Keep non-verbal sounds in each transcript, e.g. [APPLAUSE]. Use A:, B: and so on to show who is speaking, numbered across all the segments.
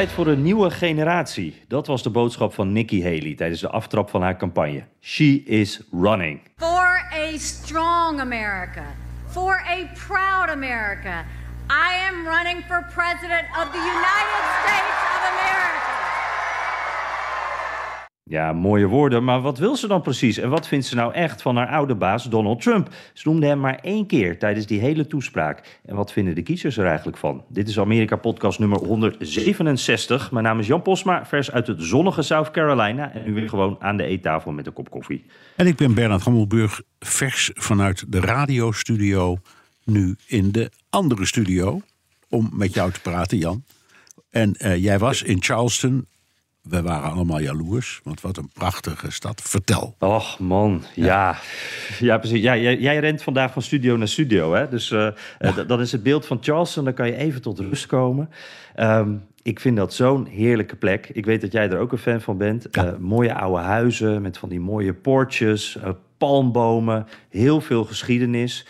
A: Tijd voor een nieuwe generatie. Dat was de boodschap van Nikki Haley tijdens de aftrap van haar campagne. She is running.
B: For a strong America, for a proud America, I am running for President of the United States
A: Ja, mooie woorden, maar wat wil ze dan precies? En wat vindt ze nou echt van haar oude baas Donald Trump? Ze noemde hem maar één keer tijdens die hele toespraak. En wat vinden de kiezers er eigenlijk van? Dit is Amerika-podcast nummer 167. Mijn naam is Jan Posma, vers uit het zonnige South Carolina. En nu weer gewoon aan de eettafel met een kop koffie.
C: En ik ben Bernard Hammelburg, vers vanuit de radiostudio. Nu in de andere studio, om met jou te praten, Jan. En eh, jij was in Charleston. We waren allemaal jaloers, want wat een prachtige stad. Vertel.
A: Och man, ja. Ja, precies. Ja, jij, jij rent vandaag van studio naar studio. Hè? Dus eh, eh, dat is het beeld van Charleston. Dan kan je even tot rust komen. Ehm, ik vind dat zo'n heerlijke plek. Ik weet dat jij er ook een fan van bent. Eh, mooie oude huizen met van die mooie poortjes, palmbomen, heel veel geschiedenis.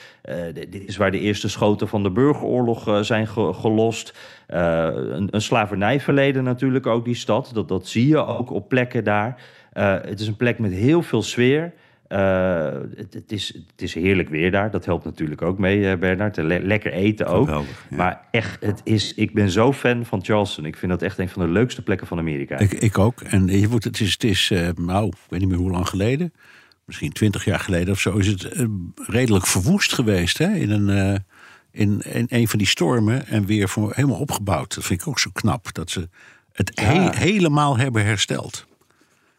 A: Dit is waar de eerste schoten van de burgeroorlog zijn ge- gelost. Eh, een, een slavernijverleden natuurlijk ook, die stad. Dat, dat zie je ook op plekken daar. Eh, het is een plek met heel veel sfeer. Eh, het, het, is, het is heerlijk weer daar. Dat helpt natuurlijk ook mee, Bernard. Le- lekker eten ook.
C: Geweldig, ja.
A: Maar echt, het is, ik ben zo fan van Charleston. Ik vind dat echt een van de leukste plekken van Amerika.
C: Ik, ik ook. En je moet, het is, het is nou, ik weet niet meer hoe lang geleden. Misschien twintig jaar geleden of zo. Is het redelijk verwoest geweest. Hè? In, een, in, in een van die stormen. En weer voor, helemaal opgebouwd. Dat vind ik ook zo knap. Dat ze het
A: Ja.
C: he- helemaal hebben hersteld.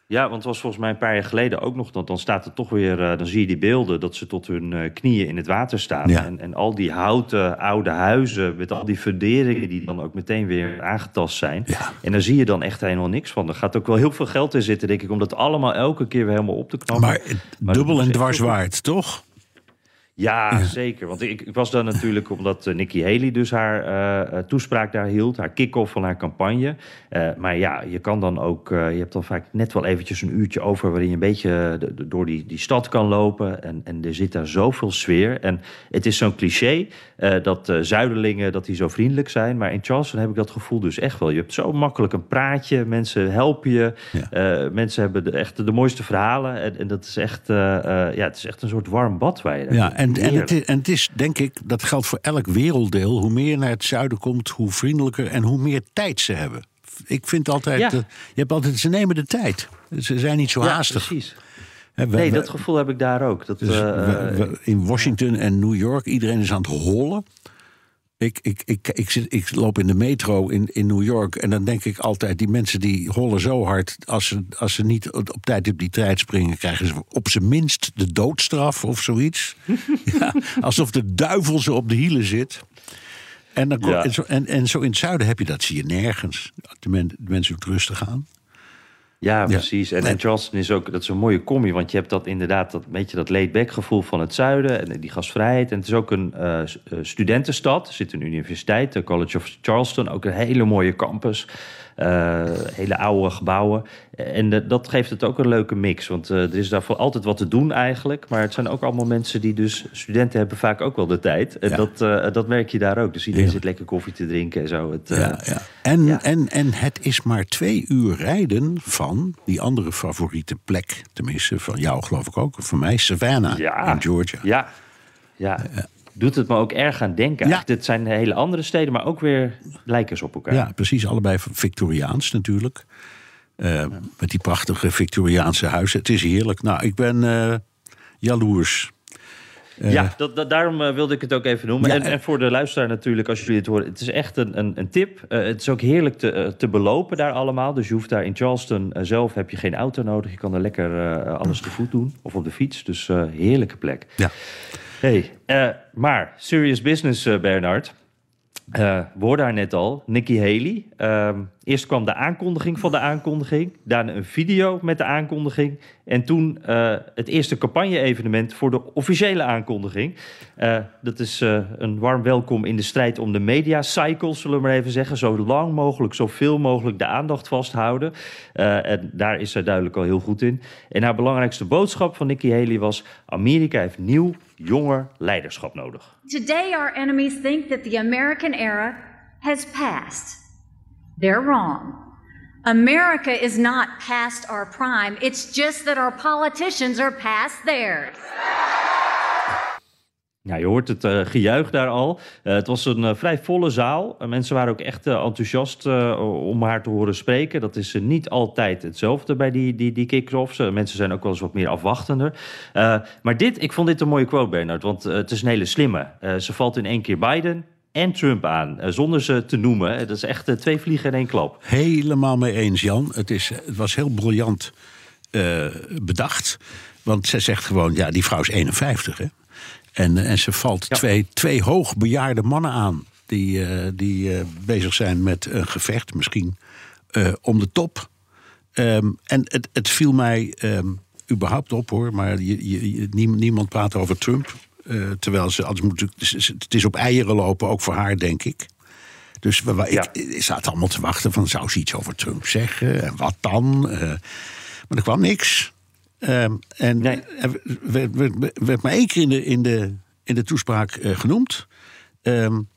A: Ja, want het was volgens mij een paar jaar geleden ook nog. Dan, dan staat er toch weer, eh, dan zie je die beelden dat ze tot hun eh, knieën in het water staan.
C: Ja.
A: En, en al die houten oude huizen met al die funderingen die dan ook meteen weer aangetast zijn.
C: Ja.
A: En daar zie je dan echt helemaal niks van. Er gaat ook wel heel veel geld in zitten, denk ik, om dat allemaal elke keer weer helemaal op te knappen.
C: Maar
A: Maar
C: dubbel en dwars waard, toch?
A: Ja, zeker. Want ik, ik was daar natuurlijk omdat eh, Nikki Haley dus haar eh, eh, toespraak daar hield. Haar kick-off van haar campagne. Maar ja, je kan dan ook... je hebt dan vaak net wel eventjes een uurtje over... waarin je een beetje de- de- door die, die stad kan lopen. En, en er zit daar zoveel sfeer. En het is zo'n cliché dat zuiderlingen dat die zo vriendelijk zijn. Maar in Charleston heb ik dat gevoel dus echt wel. Je hebt zo makkelijk een praatje. Mensen helpen je.
C: Ja.
A: Mensen hebben de, echt de mooiste verhalen. En, en dat is echt, ja, het is echt een soort warm bad waar je
C: Ja,
A: komt.
C: En, en, het is, en het is, denk ik, dat geldt voor elk werelddeel. Hoe meer je naar het zuiden komt, hoe vriendelijker en hoe meer tijd ze hebben. Ik vind altijd,
A: Ja.
C: je hebt altijd, ze nemen de tijd. Ze zijn niet zo
A: Ja,
C: haastig.
A: precies.
C: We-
A: Nee, dat gevoel heb ik daar ook. Dat,
C: dus
A: eh,
C: we- we- in Washington en New York, iedereen is aan het hollen. Ik, ik, ik, ik, zit, ik loop in de metro in, in New York en dan denk ik altijd... die mensen die hollen zo hard... als ze, als ze niet op tijd op die trein springen... krijgen ze op zijn minst de doodstraf of zoiets. [LAUGHS] ja, alsof de duivel ze op de hielen zit. En, dan kom-
A: Ja.
C: en, zo, en, en zo in het zuiden heb je dat, zie je nergens. De, men, de mensen ook rustig aan.
A: Ja, precies. En, en Charleston is ook, dat is een mooie combi, want je hebt dat inderdaad, dat beetje dat laid-back gevoel van het zuiden en die gasvrijheid. En het is ook een eh, eh, studentenstad. Er zit een universiteit, de College of Charleston, ook een hele mooie campus. Eh, hele oude gebouwen. En dat geeft het ook een leuke mix. Want eh, er is daarvoor altijd wat te doen eigenlijk. Maar het zijn ook allemaal mensen die dus... Studenten hebben vaak ook wel de tijd. En
C: Ja.
A: dat, eh, dat merk je daar ook. Dus iedereen zit lekker koffie te drinken en zo. Het,
C: Ja, ja. En. En, en het is maar twee uur rijden van die andere favoriete plek. Tenminste, van jou geloof ik ook. Van mij, Savannah
A: Ja.
C: in Georgia.
A: Ja, ja. Doet het me ook erg aan denken.
C: Ja.
A: Dit zijn hele andere steden, maar ook weer lijken ze op elkaar.
C: Ja, precies. Allebei Victoriaans natuurlijk. Eh, Met die prachtige Victoriaanse huizen. Het is heerlijk. Nou, ik ben eh, jaloers.
A: ja, dat, daarom wilde ik het ook even noemen. en, en, voor de luisteraar natuurlijk, als jullie het horen... het is echt een, een, een tip. het is ook heerlijk te, te belopen daar allemaal. Dus je hoeft daar in Charleston zelf heb je geen auto nodig. Je kan er lekker alles te voet doen of op de fiets. Dus heerlijke plek.
C: Ja.
A: Hey, maar serious business, Bernard... Uh, we net al, Nikki Haley. Uh, eerst kwam de aankondiging van de aankondiging, daarna een video met de aankondiging en toen het eerste campagne-evenement voor de officiële aankondiging. Dat is een warm welkom in de strijd om de media-cycle, zullen we maar even zeggen. Zo lang mogelijk, zoveel mogelijk de aandacht vasthouden. en daar is zij duidelijk al heel goed in. En haar belangrijkste boodschap van Nikki Haley was: Amerika heeft nieuw jonger leiderschap nodig.
B: Today our enemies think that the American era has passed. They're wrong. America is not past our prime. It's just that our politicians are past theirs.
A: Ja, je hoort het uh, gejuich daar al. Uh, het was een uh, vrij volle zaal. mensen waren ook echt enthousiast om haar te horen spreken. Dat is niet altijd hetzelfde bij die, die, die kick-offs. mensen zijn ook wel eens wat meer afwachtender. maar dit, ik vond dit een mooie quote, Bernard. Want het is een hele slimme. ze valt in één keer Biden en Trump aan, zonder ze te noemen. Dat is echt twee vliegen in één klap.
C: Helemaal mee eens, Jan. Het, is, het was heel briljant bedacht. Want zij zegt gewoon, ja, die vrouw is 51, hè? En, en ze valt twee, twee hoogbejaarde mannen aan. Die, uh, die uh, bezig zijn met een gevecht, misschien uh, om de top. Um, en het, het viel mij um, überhaupt op hoor. Maar je, je, niemand praat over Trump. terwijl ze altijd moet. Het is op eieren lopen, ook voor haar, denk ik. Dus we, ik, ja. ik zat allemaal te wachten van zou ze iets over Trump zeggen? En wat dan? maar er kwam niks. Um, en nee. werd, werd, werd, maar één keer in de, in de, in de toespraak uh, genoemd. Um,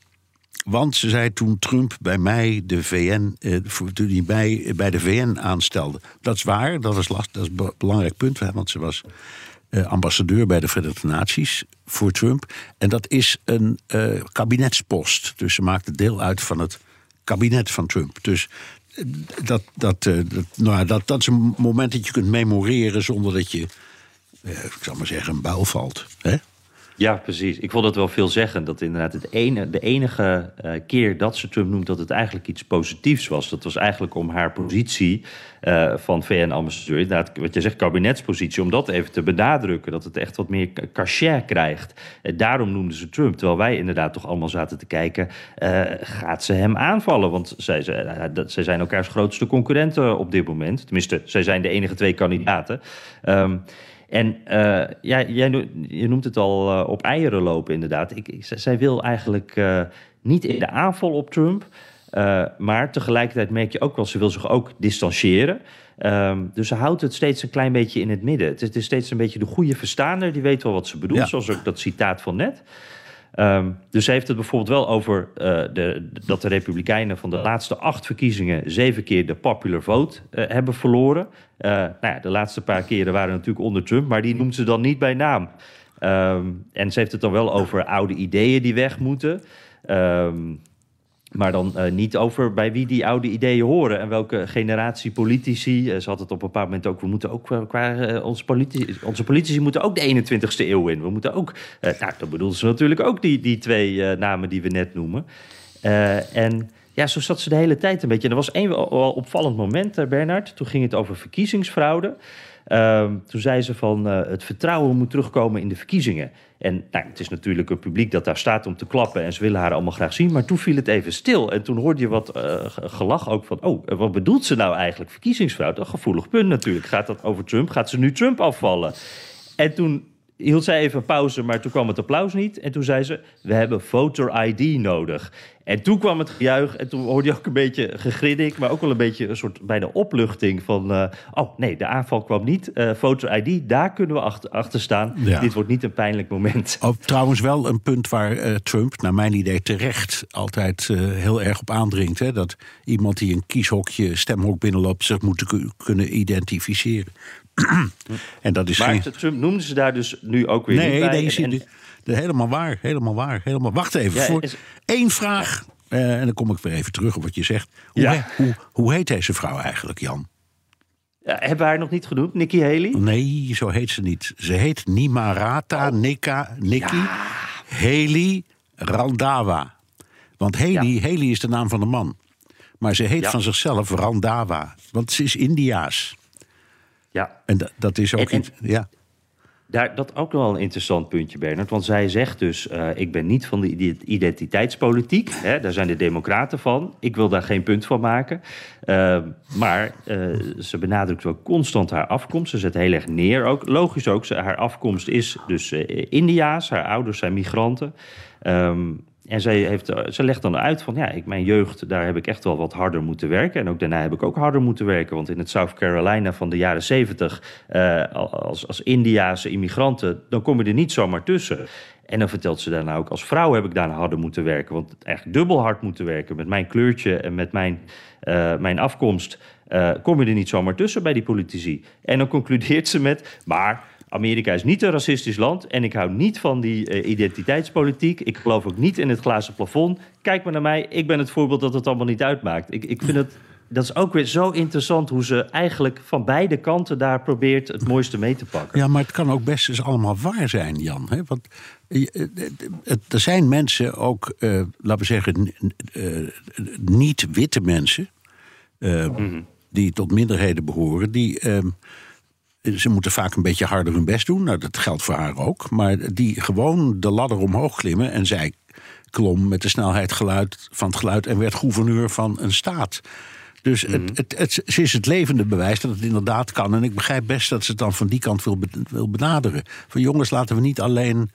C: want ze zei toen Trump bij mij de VN, uh, toen hij mij bij de VN aanstelde. Dat is waar, dat is, last, dat is een belangrijk punt, want ze was uh, ambassadeur bij de Verenigde Naties voor Trump. En dat is een kabinetspost. Dus ze maakte deel uit van het kabinet van Trump. Dus dat, dat, uh, dat, nou, dat, dat is een moment dat je kunt memoreren zonder dat je, uh, ik zal maar zeggen, een buil valt. Hè?
A: Ja, precies. Ik vond het wel veelzeggend dat inderdaad het ene, de enige uh, keer dat ze Trump noemt dat het eigenlijk iets positiefs was. Dat was eigenlijk om haar positie uh, van VN-ambassadeur, inderdaad, wat je zegt, kabinetspositie, om dat even te benadrukken. Dat het echt wat meer cachet krijgt. Uh, daarom noemden ze Trump. Terwijl wij inderdaad toch allemaal zaten te kijken, gaat ze hem aanvallen? Want zij, zij, zij zijn elkaars grootste concurrenten op dit moment. Tenminste, zij zijn de enige twee kandidaten. Um, en uh, ja, jij, je noemt het al uh, op eieren lopen, inderdaad. Ik, ik, zij wil eigenlijk uh, niet in de aanval op Trump. maar tegelijkertijd merk je ook wel, ze wil zich ook distancieren. Um, dus ze houdt het steeds een klein beetje in het midden. Het is, het is steeds een beetje de goede verstaander, die weet wel wat ze bedoelt. Ja. Zoals ook dat citaat van net. Um, dus ze heeft het bijvoorbeeld wel over uh, de, dat de Republikeinen van de laatste acht verkiezingen zeven keer de popular vote uh, hebben verloren. Uh, nou ja, de laatste paar keren waren natuurlijk onder Trump, maar die noemt ze dan niet bij naam. Um, en ze heeft het dan wel over oude ideeën die weg moeten. Um, maar dan uh, niet over bij wie die oude ideeën horen en welke generatie politici. Uh, ze had het op een bepaald moment ook. We moeten ook uh, qua onze, politici, onze politici moeten ook de 21ste eeuw in. We moeten ook. nou, dan bedoelden ze natuurlijk ook die, die twee namen die we net noemen. en ja, zo zat ze de hele tijd een beetje. En er was één wel opvallend moment, Bernard. Toen ging het over verkiezingsfraude. Um, toen zei ze van uh, het vertrouwen moet terugkomen in de verkiezingen. En nou, het is natuurlijk een publiek dat daar staat om te klappen en ze willen haar allemaal graag zien. Maar toen viel het even stil en toen hoorde je wat uh, gelach ook van... oh, wat bedoelt ze nou eigenlijk? Verkiezingsfraude, een gevoelig punt natuurlijk. Gaat dat over Trump? Gaat ze nu Trump afvallen? En toen hield zij even pauze, maar toen kwam het applaus niet. En toen zei ze, we hebben voter ID nodig. En toen kwam het gejuich en toen hoorde je ook een beetje gegrinnik... maar ook wel een beetje een soort bijna opluchting van... Uh, oh nee, de aanval kwam niet. Uh, voter ID, daar kunnen we achter, achter staan. Ja. Dit wordt niet een pijnlijk moment.
C: Ook trouwens wel een punt waar uh, Trump, naar mijn idee terecht... altijd heel erg op aandringt. Hè? Dat iemand die een kieshokje, stemhok binnenloopt... zich moet kunnen identificeren.
A: En dat is maar geen... Trump noemden ze daar dus nu ook weer
C: nee,
A: niet bij.
C: Nee, en, en... De, helemaal waar, helemaal waar. Helemaal... Wacht even, ja, voor is... één vraag. Uh, en dan kom ik weer even terug op wat je zegt. Hoe, ja. he, hoe, hoe heet deze vrouw eigenlijk, Jan?
A: Ja, hebben we haar nog niet genoemd? Nikki Haley?
C: Nee, zo heet ze niet. Ze heet Nimarata Nika, Nikki Haley Randawa. Want Haley. Haley is de naam van de man. Maar ze heet van zichzelf Randawa. Want ze is Indiaas.
A: Ja.
C: En dat, dat is ook
A: En- en-
C: iets. Ja.
A: Daar, dat ook wel een interessant puntje, Bernard. Want zij zegt dus, eh, ik ben niet van de ide- identiteitspolitiek. Hè, daar zijn de democraten van. Ik wil daar geen punt van maken. Eh, maar eh, ze benadrukt wel constant haar afkomst. Ze zet heel erg neer ook. Logisch ook, ze, haar afkomst is dus Indiaas. Haar ouders zijn migranten. Ehm, en zij heeft, eh, ze legt dan uit van, ja, ik, mijn jeugd, daar heb ik echt wel wat harder moeten werken. En ook daarna heb ik ook harder moeten werken. Want in het South Carolina van de jaren zeventig, eh, als, als Indiaanse immigranten, dan kom je er niet zomaar tussen. En dan vertelt ze daarna ook, als vrouw heb ik daarna harder moeten werken. Want eigenlijk dubbel hard moeten werken met mijn kleurtje en met mijn, eh, mijn afkomst. eh, kom je er niet zomaar tussen bij die politici. En dan [LAUGHS] concludeert ze met, maar... Amerika is niet een racistisch land en ik hou niet van die eh, identiteitspolitiek. Ik geloof ook niet in het glazen plafond. Kijk maar naar mij, ik ben het voorbeeld dat het allemaal niet uitmaakt. Ik, ik vind het, dat is ook weer zo interessant hoe ze eigenlijk van beide kanten daar probeert het mooiste mee te pakken.
C: ja, maar het kan ook best eens allemaal waar zijn, Jan. Hè? Want eh, eh, er zijn mensen ook, laten we zeggen, niet-witte mensen. eh, die tot minderheden behoren, die. Ze moeten vaak een beetje harder hun best doen. Nou, dat geldt voor haar ook. Maar die gewoon de ladder omhoog klimmen. En zij klom met de snelheid geluid van het geluid en werd gouverneur van een staat. Dus het, het, het, ze is het levende bewijs dat het inderdaad kan. En ik begrijp best dat ze het dan van die kant wil, wil benaderen. Van jongens, laten we niet alleen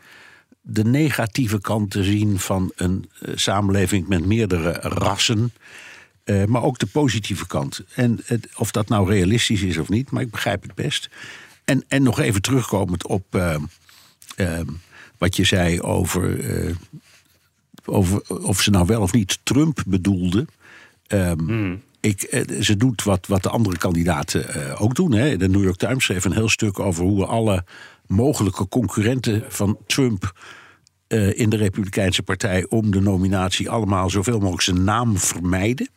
C: de negatieve kanten zien van een eh, samenleving met meerdere rassen. Eh, maar ook de positieve kant. En het, of dat nou realistisch is of niet, maar ik begrijp het best. En, en nog even terugkomend op eh, eh, wat je zei over, over of ze nou wel of niet Trump bedoelde. Ehm, ik, eh, ze doet wat, wat de andere kandidaten ook doen. Hè. De New York Times schreef een heel stuk over hoe alle mogelijke concurrenten van Trump in de Republikeinse Partij om de nominatie allemaal zoveel mogelijk zijn naam vermijden.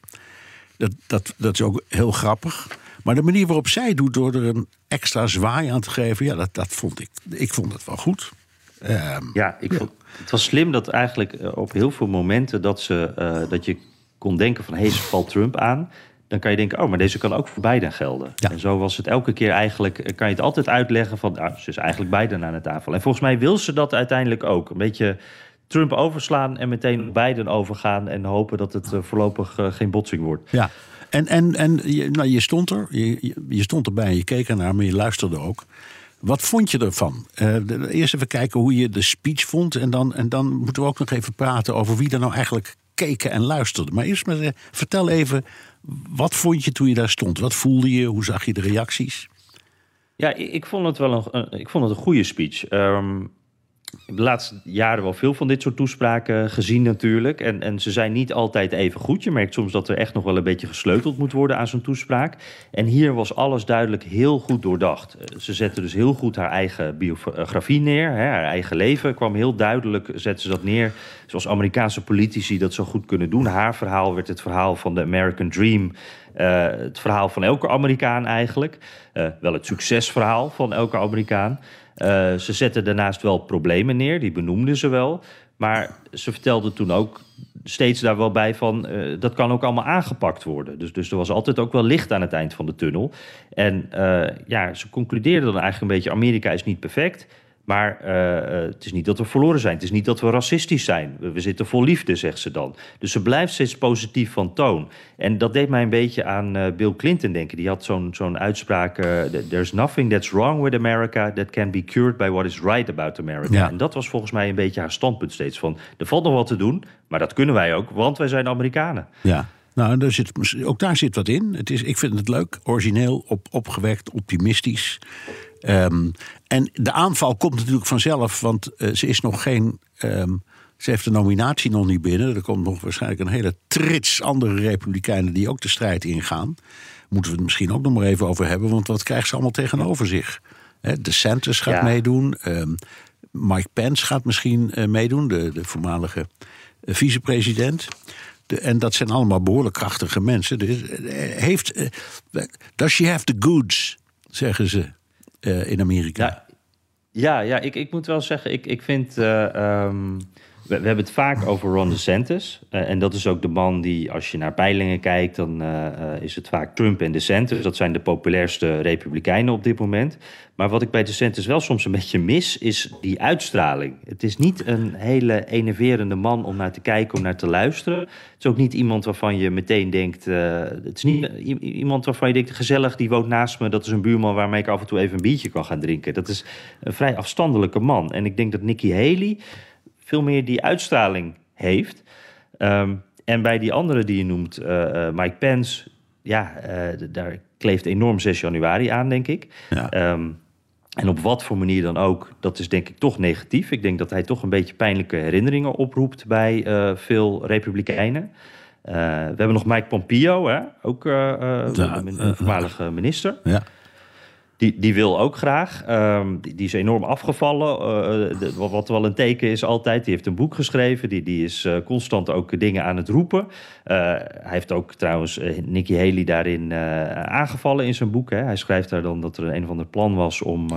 C: Dat, dat, dat is ook heel grappig. Maar de manier waarop zij doet door er een extra zwaai aan te geven, ja, dat, dat vond ik. Ik vond het wel goed. Ehm,
A: Ja, ik vond, het was slim dat eigenlijk eh, op heel veel momenten dat, ze, eh, dat je kon denken van... hé, ze valt Trump aan. Dan kan je denken, oh, maar deze kan ook voor Biden gelden.
C: Ja.
A: En zo was het elke keer eigenlijk... eh, kan je het altijd uitleggen van, nou, ze is eigenlijk Biden aan het tafel. En volgens mij wil ze dat uiteindelijk ook. Een beetje Trump overslaan en meteen op Biden overgaan... en hopen dat het eh, voorlopig eh, geen botsing wordt.
C: Ja, en, en, en je, nou, je stond er, je, je- stond erbij en je keek ernaar, maar je luisterde ook. Wat vond je ervan? Eh, eerst even kijken hoe je de speech vond. En dan, en dan moeten we ook nog even praten over wie er nou eigenlijk keken en luisterde. Maar eerst maar vertel even, wat vond je toen je daar stond? Wat voelde je? Hoe zag je de reacties?
A: Ja, ik, ik vond het wel een, ik vond het een goede speech. Heb de laatste jaren wel veel van dit soort toespraken gezien natuurlijk. En, en ze zijn niet altijd even goed. Je merkt soms dat er echt nog wel een beetje gesleuteld moet worden aan zo'n toespraak. En hier was alles duidelijk heel goed doordacht. Eh, Ze zette dus heel goed haar eigen biografie neer. Hè, haar eigen leven kwam heel duidelijk, zette ze dat neer. Zoals Amerikaanse politici dat zo goed kunnen doen. Haar verhaal werd het verhaal van de American Dream. Eh, het verhaal van elke Amerikaan eigenlijk. Eh, wel het succesverhaal van elke Amerikaan. Eh, ze zetten daarnaast wel problemen neer, die benoemden ze wel. Maar ze vertelde toen ook steeds daar wel bij van... eh, dat kan ook allemaal aangepakt worden. Dus, dus er was altijd ook wel licht aan het eind van de tunnel. En eh, ja, ze concludeerde dan eigenlijk een beetje... Amerika is niet perfect, maar eh, eh, het is niet dat we verloren zijn. Het is niet dat we racistisch zijn. We, we zitten vol liefde, zegt ze dan. Dus ze blijft steeds positief van toon. En dat deed mij een beetje aan eh, Bill Clinton denken. Die had zo'n zo'n uitspraak... There's nothing that's wrong with America... that can be cured by what is right about America.
C: Ja.
A: En dat was volgens mij een beetje haar standpunt steeds. Van, er valt nog wat te doen, maar dat kunnen wij ook... want wij zijn Amerikanen.
C: Ja, nou, daar zit, ook daar zit wat in. Het is, ik vind het leuk, origineel, op, opgewekt, optimistisch. Ehm, en de aanval komt natuurlijk vanzelf, want eh, ze is nog geen. ehm, ze heeft de nominatie nog niet binnen. Er komt nog waarschijnlijk een hele trits andere Republikeinen die ook de strijd ingaan. Moeten we het misschien ook nog maar even over hebben, want wat krijgt ze allemaal tegenover zich? De Santos gaat
A: Ja.
C: meedoen. ehm, Mike Pence gaat misschien eh, meedoen, de, de voormalige eh, vicepresident. De, en dat zijn allemaal behoorlijk krachtige mensen. Dus, heeft, does she have the goods, zeggen ze in Amerika.
A: Ja, ja, ja ik, ik moet wel zeggen, ik, ik vind... eh, ehm, we, hebben het vaak over Ron DeSantis. Eh, en dat is ook de man die, als je naar peilingen kijkt... dan eh, eh, is het vaak Trump en DeSantis. Dat zijn de populairste republikeinen op dit moment. Maar wat ik bij DeSantis wel soms een beetje mis... is die uitstraling. Het is niet een hele enerverende man om naar te kijken, om naar te luisteren. Het is ook niet iemand waarvan je meteen denkt... het is niet iemand waarvan je denkt, gezellig, die woont naast me... dat is een buurman waarmee ik af en toe even een biertje kan gaan drinken. Dat is een vrij afstandelijke man. En ik denk dat Nikki Haley veel meer die uitstraling heeft. Ehm, en bij die andere die je noemt, eh, eh, Mike Pence, ja, eh, daar kleeft enorm 6 januari aan, denk ik.
C: Ja.
A: Ehm, en op wat voor manier dan ook, dat is denk ik toch negatief. Ik denk dat hij toch een beetje pijnlijke herinneringen oproept bij veel Republikeinen. We hebben nog Mike Pompeo, hè? ook
C: Ja,
A: een voormalige minister.
C: Ja.
A: Die, wil ook graag. Ehm, die, is enorm afgevallen. eh, de- wat- wel een teken is altijd. Die heeft een boek geschreven. Die, die is eh, constant ook dingen aan het roepen. Eh, hij heeft ook trouwens eh, Nikki Haley daarin eh, aangevallen in zijn boek. Hè. Hij schrijft daar dan dat er een of ander plan was om eh,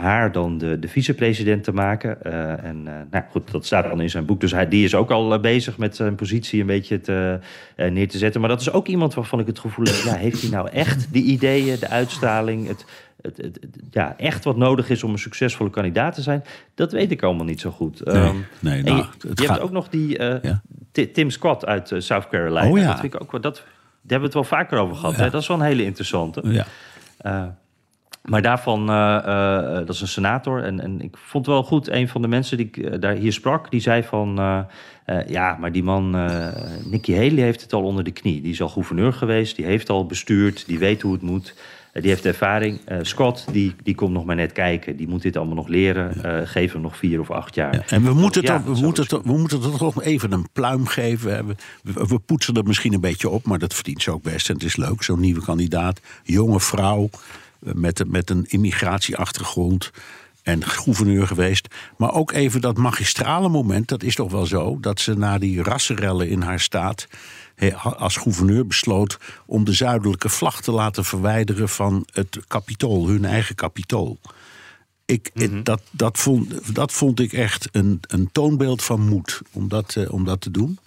A: haar dan de, de vicepresident te maken. Eh, en eh, nou goed, dat staat dan in zijn boek. Dus hij, die is ook al eh, bezig met zijn positie een beetje te, eh, neer te zetten. Maar dat is ook iemand waarvan ik het gevoel heb... Ja, heeft hij nou echt die ideeën, de uitstraling... Het, het, het, het- ja, echt wat nodig is om een succesvolle kandidaat te zijn, dat weet ik allemaal niet zo goed.
C: Nee,
A: Ehm,
C: nee, nou,
A: je,
C: het
A: je
C: gaat-
A: hebt ook nog die
C: Ja.
A: Ti- Tim Scott uit eh, South Carolina.
C: Oh ja.
A: Dat vind ik ook wel, dat, daar hebben we het wel vaker over gehad.
C: Ja.
A: Hè? Dat is wel een hele interessante.
C: Ja.
A: Eh, maar daarvan, dat is een senator. En, en ik vond wel goed, een van de mensen die ik daar hier sprak, die zei van... eh, ja, maar die man, eh Nikki Haley heeft het al onder de knie. Die is al gouverneur geweest, die heeft al bestuurd, die weet hoe het moet. Eh, die heeft ervaring. Eh, Scott, die, die komt nog maar net kijken. Die moet dit allemaal nog leren. Eh, geef hem nog vier of acht jaar.
C: Ja, en we moeten,
A: Ja,
C: toch, we, moeten toch, we moeten toch nog even een pluim geven. We, we, poetsen er misschien een beetje op, maar dat verdient ze ook best. En het is leuk, zo'n nieuwe kandidaat. Jonge vrouw met, met een immigratieachtergrond. En gouverneur geweest. Maar ook even dat magistrale moment, dat is toch wel zo. Dat ze na die rassenrellen in haar staat. Als gouverneur besloot om de zuidelijke vlag te laten verwijderen van het kapitool, hun eigen kapitool. Ik, ik- dat, dat, vond, dat vond ik echt een, een toonbeeld van moed om dat, eh, om dat te doen.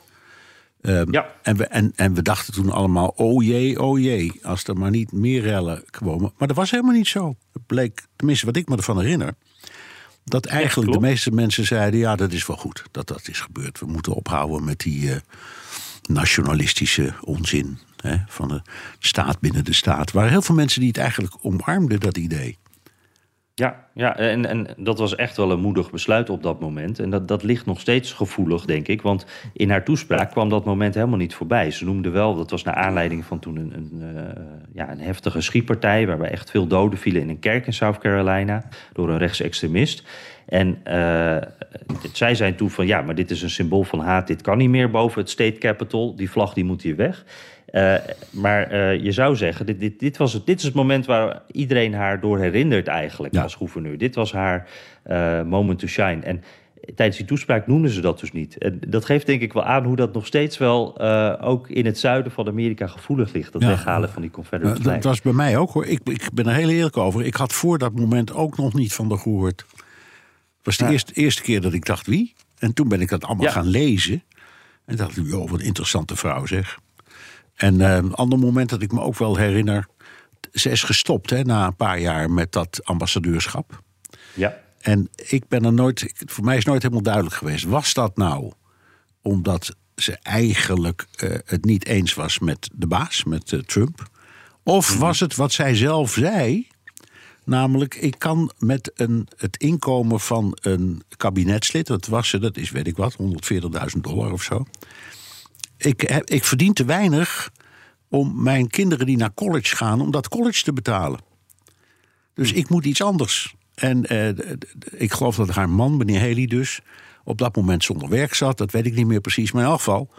C: Ehm,
A: Ja.
C: en, we, en, en we dachten toen allemaal, oh jee, oh jee, als er maar niet meer rellen komen. Maar dat was helemaal niet zo. Het bleek, tenminste wat ik me ervan herinner, dat eigenlijk de meeste mensen zeiden, ja, dat is wel goed dat dat is gebeurd. We moeten ophouden met die eh, nationalistische onzin hè, van de staat binnen de staat. Er waren heel veel mensen die het eigenlijk omarmden, dat idee.
A: Ja, ja en, en dat was echt wel een moedig besluit op dat moment. En dat, dat ligt nog steeds gevoelig, denk ik. Want in haar toespraak kwam dat moment helemaal niet voorbij. Ze noemde wel, dat was naar aanleiding van toen een, een, eh, ja, een heftige schietpartij... waarbij echt veel doden vielen in een kerk in South Carolina... door een rechtsextremist. En eh, zij zei toen van, ja, maar dit is een symbool van haat. Dit kan niet meer boven het State Capitol. Die vlag die moet hier weg. Eh, maar eh, je zou zeggen, dit, dit, dit, was het, dit is het moment waar iedereen haar door herinnert eigenlijk
C: Ja.
A: als gouverneur. Dit was haar eh, moment to shine. En tijdens die toespraak noemden ze dat dus niet. En dat geeft denk ik wel aan hoe dat nog steeds wel ook in het zuiden van Amerika gevoelig ligt. Dat
C: Ja.
A: weghalen van die Confederate
C: dat was bij mij ook hoor. Ik, ik ben er heel eerlijk over. Ik had voor dat moment ook nog niet van de gehoord. Het was de
A: Ja.
C: eerste, eerste keer dat ik dacht wie. En toen ben ik dat allemaal gaan lezen. En dacht ik, joh, wat een interessante vrouw zeg. En eh, een ander moment dat ik me ook wel herinner. Ze is gestopt hè, na een paar jaar met dat ambassadeurschap.
A: Ja.
C: En ik ben er nooit, voor mij is nooit helemaal duidelijk geweest. Was dat nou omdat ze eigenlijk eh, het niet eens was met de baas, met eh, Trump? Of was het wat zij zelf zei? Namelijk, ik kan met een, het inkomen van een kabinetslid, dat was ze, dat is weet ik wat, 140.000 dollar of zo. Ik, heb, ik verdien te weinig om mijn kinderen die naar college gaan, om dat college te betalen. Dus ik moet iets anders. En eh, ik geloof dat haar man, meneer Haley dus, op dat moment zonder werk zat. Dat weet ik niet meer precies, maar in elk geval.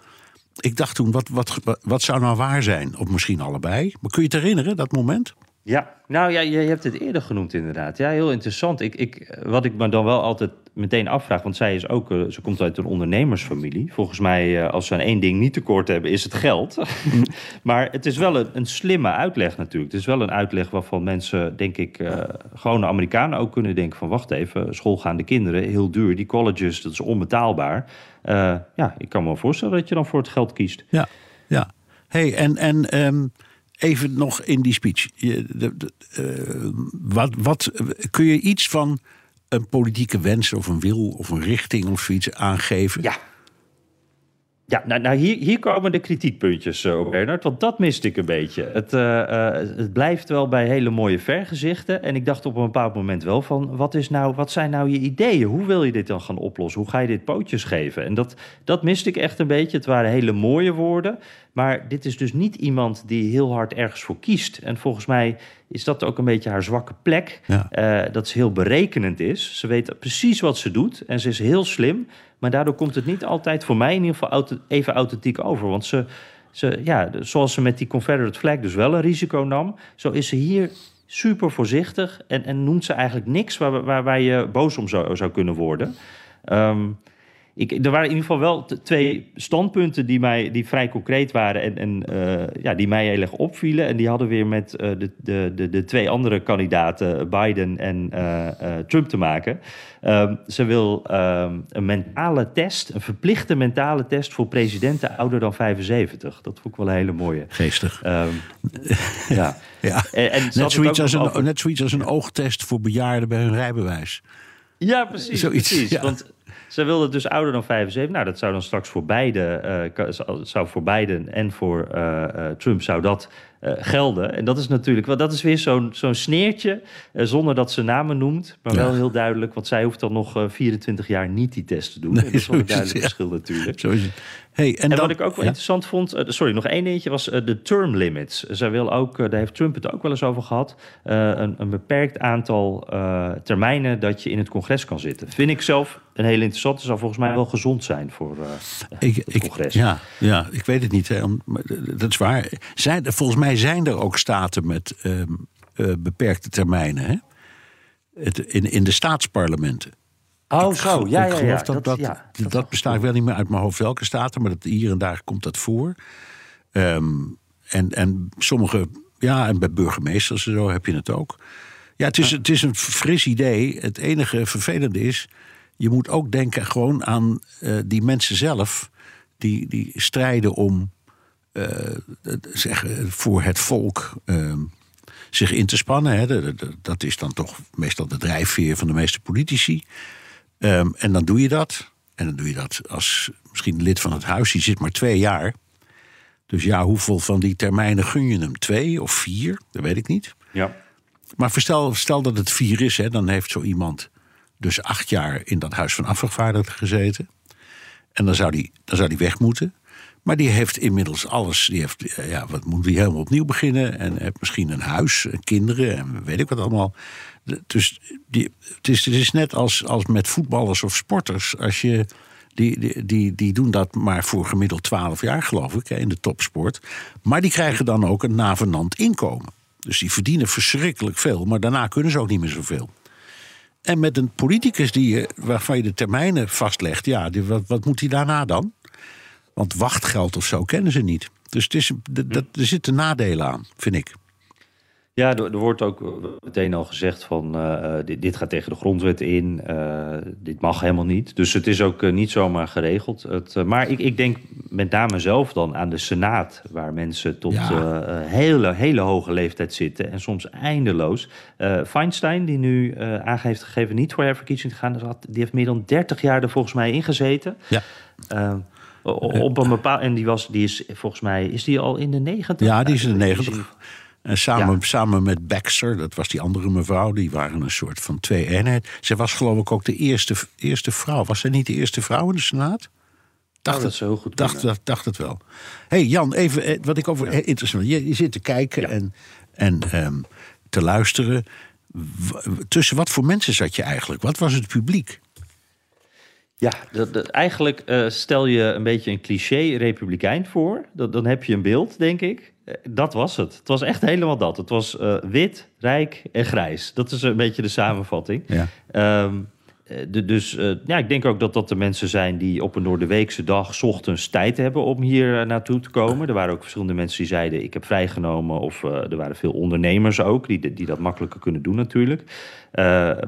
C: Ik dacht toen, wat, wat, wat zou nou waar zijn? Of misschien allebei. Maar kun je het herinneren, dat moment?
A: Ja, nou ja, je, hebt het eerder genoemd inderdaad. Ja, heel interessant. Ik, ik, wat ik me dan wel altijd meteen afvraag, want zij is ook, uh, ze komt uit een ondernemersfamilie. Volgens mij, uh, als ze aan één ding niet tekort hebben, is het geld. [LAUGHS] maar het is wel een, een, slimme uitleg natuurlijk. Het is wel een uitleg waarvan mensen, denk ik, uh, gewone Amerikanen ook kunnen denken van, wacht even, schoolgaande kinderen, heel duur. Die colleges, dat is onbetaalbaar. ja, ik kan me wel voorstellen dat je dan voor het geld kiest.
C: Ja, ja. hey, en, en um even nog in die speech. Je, uh, wat, wat, kun je iets van een politieke wens of een wil of een richting of zoiets aangeven?
A: Ja. Ja, nou, nou hier, hier komen de kritiekpuntjes uh, op, Bernard. Want dat miste ik een beetje. Het, uh, uh, het blijft wel bij hele mooie vergezichten. En ik dacht op een bepaald moment wel van... Wat, is nou, wat zijn nou je ideeën? Hoe wil je dit dan gaan oplossen? Hoe ga je dit pootjes geven? En dat, dat miste ik echt een beetje. Het waren hele mooie woorden. Maar dit is dus niet iemand die heel hard ergens voor kiest. En volgens mij is dat ook een beetje haar zwakke plek. Ja. dat ze heel berekenend is. Ze weet precies wat ze doet. En ze is heel slim... Maar daardoor komt het niet altijd voor mij in ieder geval even authentiek over. Want ze, ze, ja, zoals ze met die Confederate flag dus wel een risico nam, zo is ze hier super voorzichtig en, en noemt ze eigenlijk niks waar, waar, je boos om zou, zou kunnen worden. Um, ik, er waren in ieder geval wel twee standpunten die, mij, die vrij concreet waren en, en uh, ja, die mij heel erg opvielen. En die hadden weer met uh, de, de, de, de, twee andere kandidaten, Biden en uh, Trump, te maken. Um, ze wil um, een mentale test, een verplichte mentale test voor presidenten ouder dan 75. Dat vond ik wel een hele mooie.
C: Geestig.
A: Um, [LAUGHS] ja.
C: ja. En, en net, zoiets als een, over... net zoiets als een oogtest voor bejaarden bij hun rijbewijs.
A: Ja, precies. Zoiets, precies. Ja. Want ze wilde dus ouder dan 75. Nou, dat zou dan straks voor beide, uh, zou voor Biden en voor uh, uh, Trump zou dat gelden. En dat is natuurlijk, wel, dat is weer zo'n zo'n sneertje, zonder dat ze namen noemt, maar ja. wel heel duidelijk, want zij hoeft dan nog 24 jaar niet die test te doen. Nee, dat is wel een [LAUGHS] duidelijk verschil natuurlijk.
C: Zo is het. Hey, en,
A: en
C: dan,
A: wat ik ook wel
C: ja?
A: interessant vond, uh, sorry, nog één dingetje was uh, de term limits. Zij wil ook, uh, daar heeft Trump het ook wel eens over gehad, een, een, beperkt aantal termijnen dat je in het congres kan zitten. Vind ik zelf een heel interessant. zou volgens mij wel gezond zijn voor
C: ik,
A: het congres.
C: Ik, ja, ja, ik weet het niet. Hè, dat is waar. Zijn, volgens mij zijn er ook staten met um, beperkte termijnen. Hè? Het, in, in de staatsparlementen.
A: Oh, zo, ja, ja, ja.
C: Dat, dat, ja, dat, dat bestaat ik wel niet meer uit mijn hoofd welke staten, maar dat, hier en daar komt dat voor. Um, en, en sommige, ja, en bij burgemeesters en zo heb je het ook. Ja, het is, het is een fris idee. Het enige vervelende is, je moet ook denken gewoon aan uh, die mensen zelf, die, die strijden om, uh, zeggen, voor het volk. Uh, zich in te spannen. Hè. Dat is dan toch meestal de drijfveer van de meeste politici. Um, en dan doe je dat. En dan doe je dat als misschien lid van het huis. Die zit maar twee jaar. Dus ja, hoeveel van die termijnen gun je hem? Twee of vier? Dat weet ik niet.
A: Ja.
C: Maar stel, stel dat het vier is, hè, dan heeft zo iemand dus acht jaar in dat huis van afgevaardigden gezeten. En dan zou die, dan zou die weg moeten. Maar die heeft inmiddels alles. Die heeft, ja, wat moet die helemaal opnieuw beginnen? En heeft misschien een huis, kinderen en weet ik wat allemaal. Dus die, het, is, net als, als met voetballers of sporters. Als je, die, die, die, doen dat maar voor gemiddeld 12 jaar, geloof ik, in de topsport. Maar die krijgen dan ook een navenant inkomen. Dus die verdienen verschrikkelijk veel, maar daarna kunnen ze ook niet meer zoveel. En met een politicus die je, waarvan je de termijnen vastlegt, ja, wat, wat moet hij daarna dan? Want wachtgeld of zo kennen ze niet. Dus het is, dat, er zitten nadelen aan, vind ik.
A: Ja, er, er, wordt ook meteen al gezegd van uh, dit, dit, gaat tegen de grondwet in, uh, dit mag helemaal niet. Dus het is ook uh, niet zomaar geregeld. Het, maar ik, ik, denk met name zelf dan aan de Senaat, waar mensen tot ja. hele, hele hoge leeftijd zitten en soms eindeloos. Feinstein, die nu aan heeft gegeven niet voor herverkiezing te gaan, die heeft meer dan 30 jaar er volgens mij ingezeten.
C: Ja.
A: Op een bepaald, en die, was, die is volgens mij, is die al in de 90?
C: Ja, die is in de 90. En samen, ja. samen met Baxter, dat was die andere mevrouw, die waren een soort van twee eenheid. Zij was geloof ik ook de eerste, eerste vrouw. Was zij niet de eerste vrouw in de Senaat?
A: Dacht, oh, dat het, heel goed
C: dacht, dacht, dacht, het wel. hey Jan, even wat ik over. Ja. Interessant. Je, je, zit te kijken ja. en, en um, te luisteren. W tussen wat voor mensen zat je eigenlijk? Wat was het publiek?
A: Ja, dat, eigenlijk uh, stel je een beetje een cliché republikein voor. Dat, dan heb je een beeld, denk ik. Uh, dat was het. Het was echt helemaal dat. Het was uh, wit, rijk en grijs. Dat is een beetje de samenvatting. Ja. Um, de, dus uh, ja, ik denk ook dat dat de mensen zijn die op een doordeweekse dag ochtends tijd hebben om hier uh, naartoe te komen. Er waren ook verschillende mensen die zeiden ik heb vrijgenomen. Of uh, er waren veel ondernemers ook die, die dat makkelijker kunnen doen natuurlijk.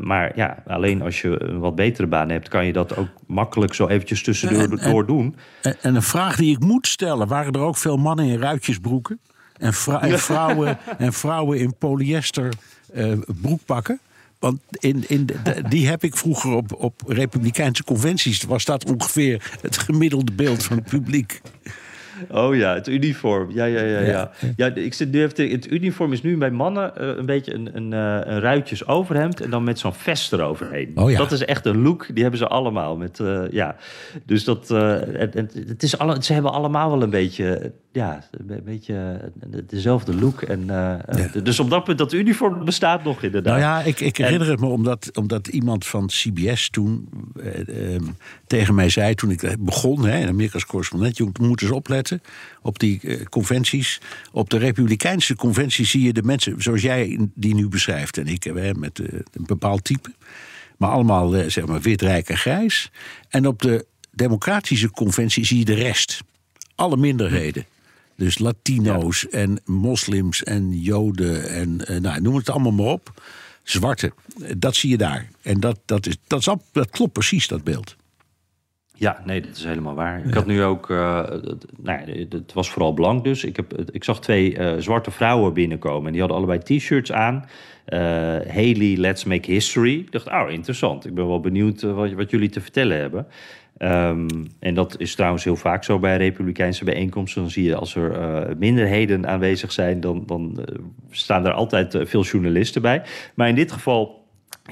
A: maar ja, alleen als je een wat betere baan hebt, kan je dat ook makkelijk zo eventjes tussendoor en, en, door doen.
C: En, en een vraag die ik moet stellen, waren er ook veel mannen in ruitjesbroeken? En, vrou en vrouwen, en vrouwen in polyester broekpakken? Want in, in de, die heb ik vroeger op, op republikeinse conventies. Was dat ongeveer het gemiddelde beeld van het publiek.
A: Oh ja, het uniform. Ja, ja, ja. ja. ja. ik zit nu even het uniform is nu bij mannen uh, een beetje een, een, uh, een ruitjes overhemd en dan met zo'n vest eroverheen. Oh, ja. Dat is echt een look, die hebben ze allemaal. Met, uh, ja. Dus dat, het, het, is alle, ze hebben allemaal wel een beetje, ja, een beetje dezelfde look. En, ja. Dus op dat punt, dat uniform bestaat nog inderdaad.
C: Nou ja, ik, ik herinner en, het me omdat, omdat iemand van CBS toen tegen mij zei, toen ik begon, hè, in Amerika's correspondent, je moet eens opletten op die uh, conventies. Op de Republikeinse conventies zie je de mensen zoals jij die nu beschrijft. En ik uh, met uh, een bepaald type. Maar allemaal zeg maar wit, rijk en grijs. En op de Democratische conventie zie je de rest. Alle minderheden. Dus Latino's ja. en moslims en Joden en nou, noem het allemaal maar op. Zwarte, dat zie je daar. En dat, dat, is, dat, is, dat klopt precies, dat beeld.
A: Ja, nee, dat is helemaal waar. Ik had nu ook, uh, nou ja, het was vooral blank dus. Ik, heb, ik zag twee uh, zwarte vrouwen binnenkomen en die hadden allebei t-shirts aan. Uh, Haley, Let's Make History. Ik dacht, oh, interessant. Ik ben wel benieuwd wat, wat jullie te vertellen hebben. Um, en dat is trouwens heel vaak zo bij republikeinse bijeenkomsten. Dan zie je als er uh, minderheden aanwezig zijn, dan, dan staan er altijd veel journalisten bij. Maar in dit geval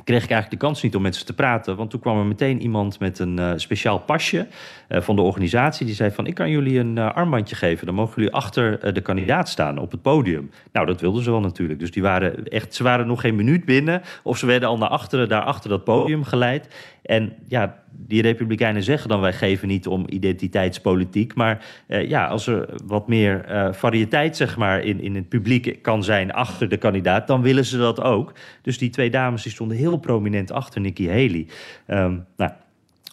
A: kreeg ik eigenlijk de kans niet om met ze te praten. Want toen kwam er meteen iemand met een uh, speciaal pasje uh, van de organisatie. Die zei van, ik kan jullie een uh, armbandje geven. Dan mogen jullie achter de kandidaat staan op het podium. Nou, dat wilden ze wel natuurlijk. Dus die waren echt, ze waren nog geen minuut binnen. Of ze werden al naar achteren, daar achter dat podium geleid. En ja, die Republikeinen zeggen dan wij geven niet om identiteitspolitiek. Maar uh, ja, als er wat meer uh, variëteit zeg maar, in, in het publiek kan zijn achter de kandidaat, dan willen ze dat ook. Dus die twee dames die stonden heel prominent achter Nikki Haley. Um, nou,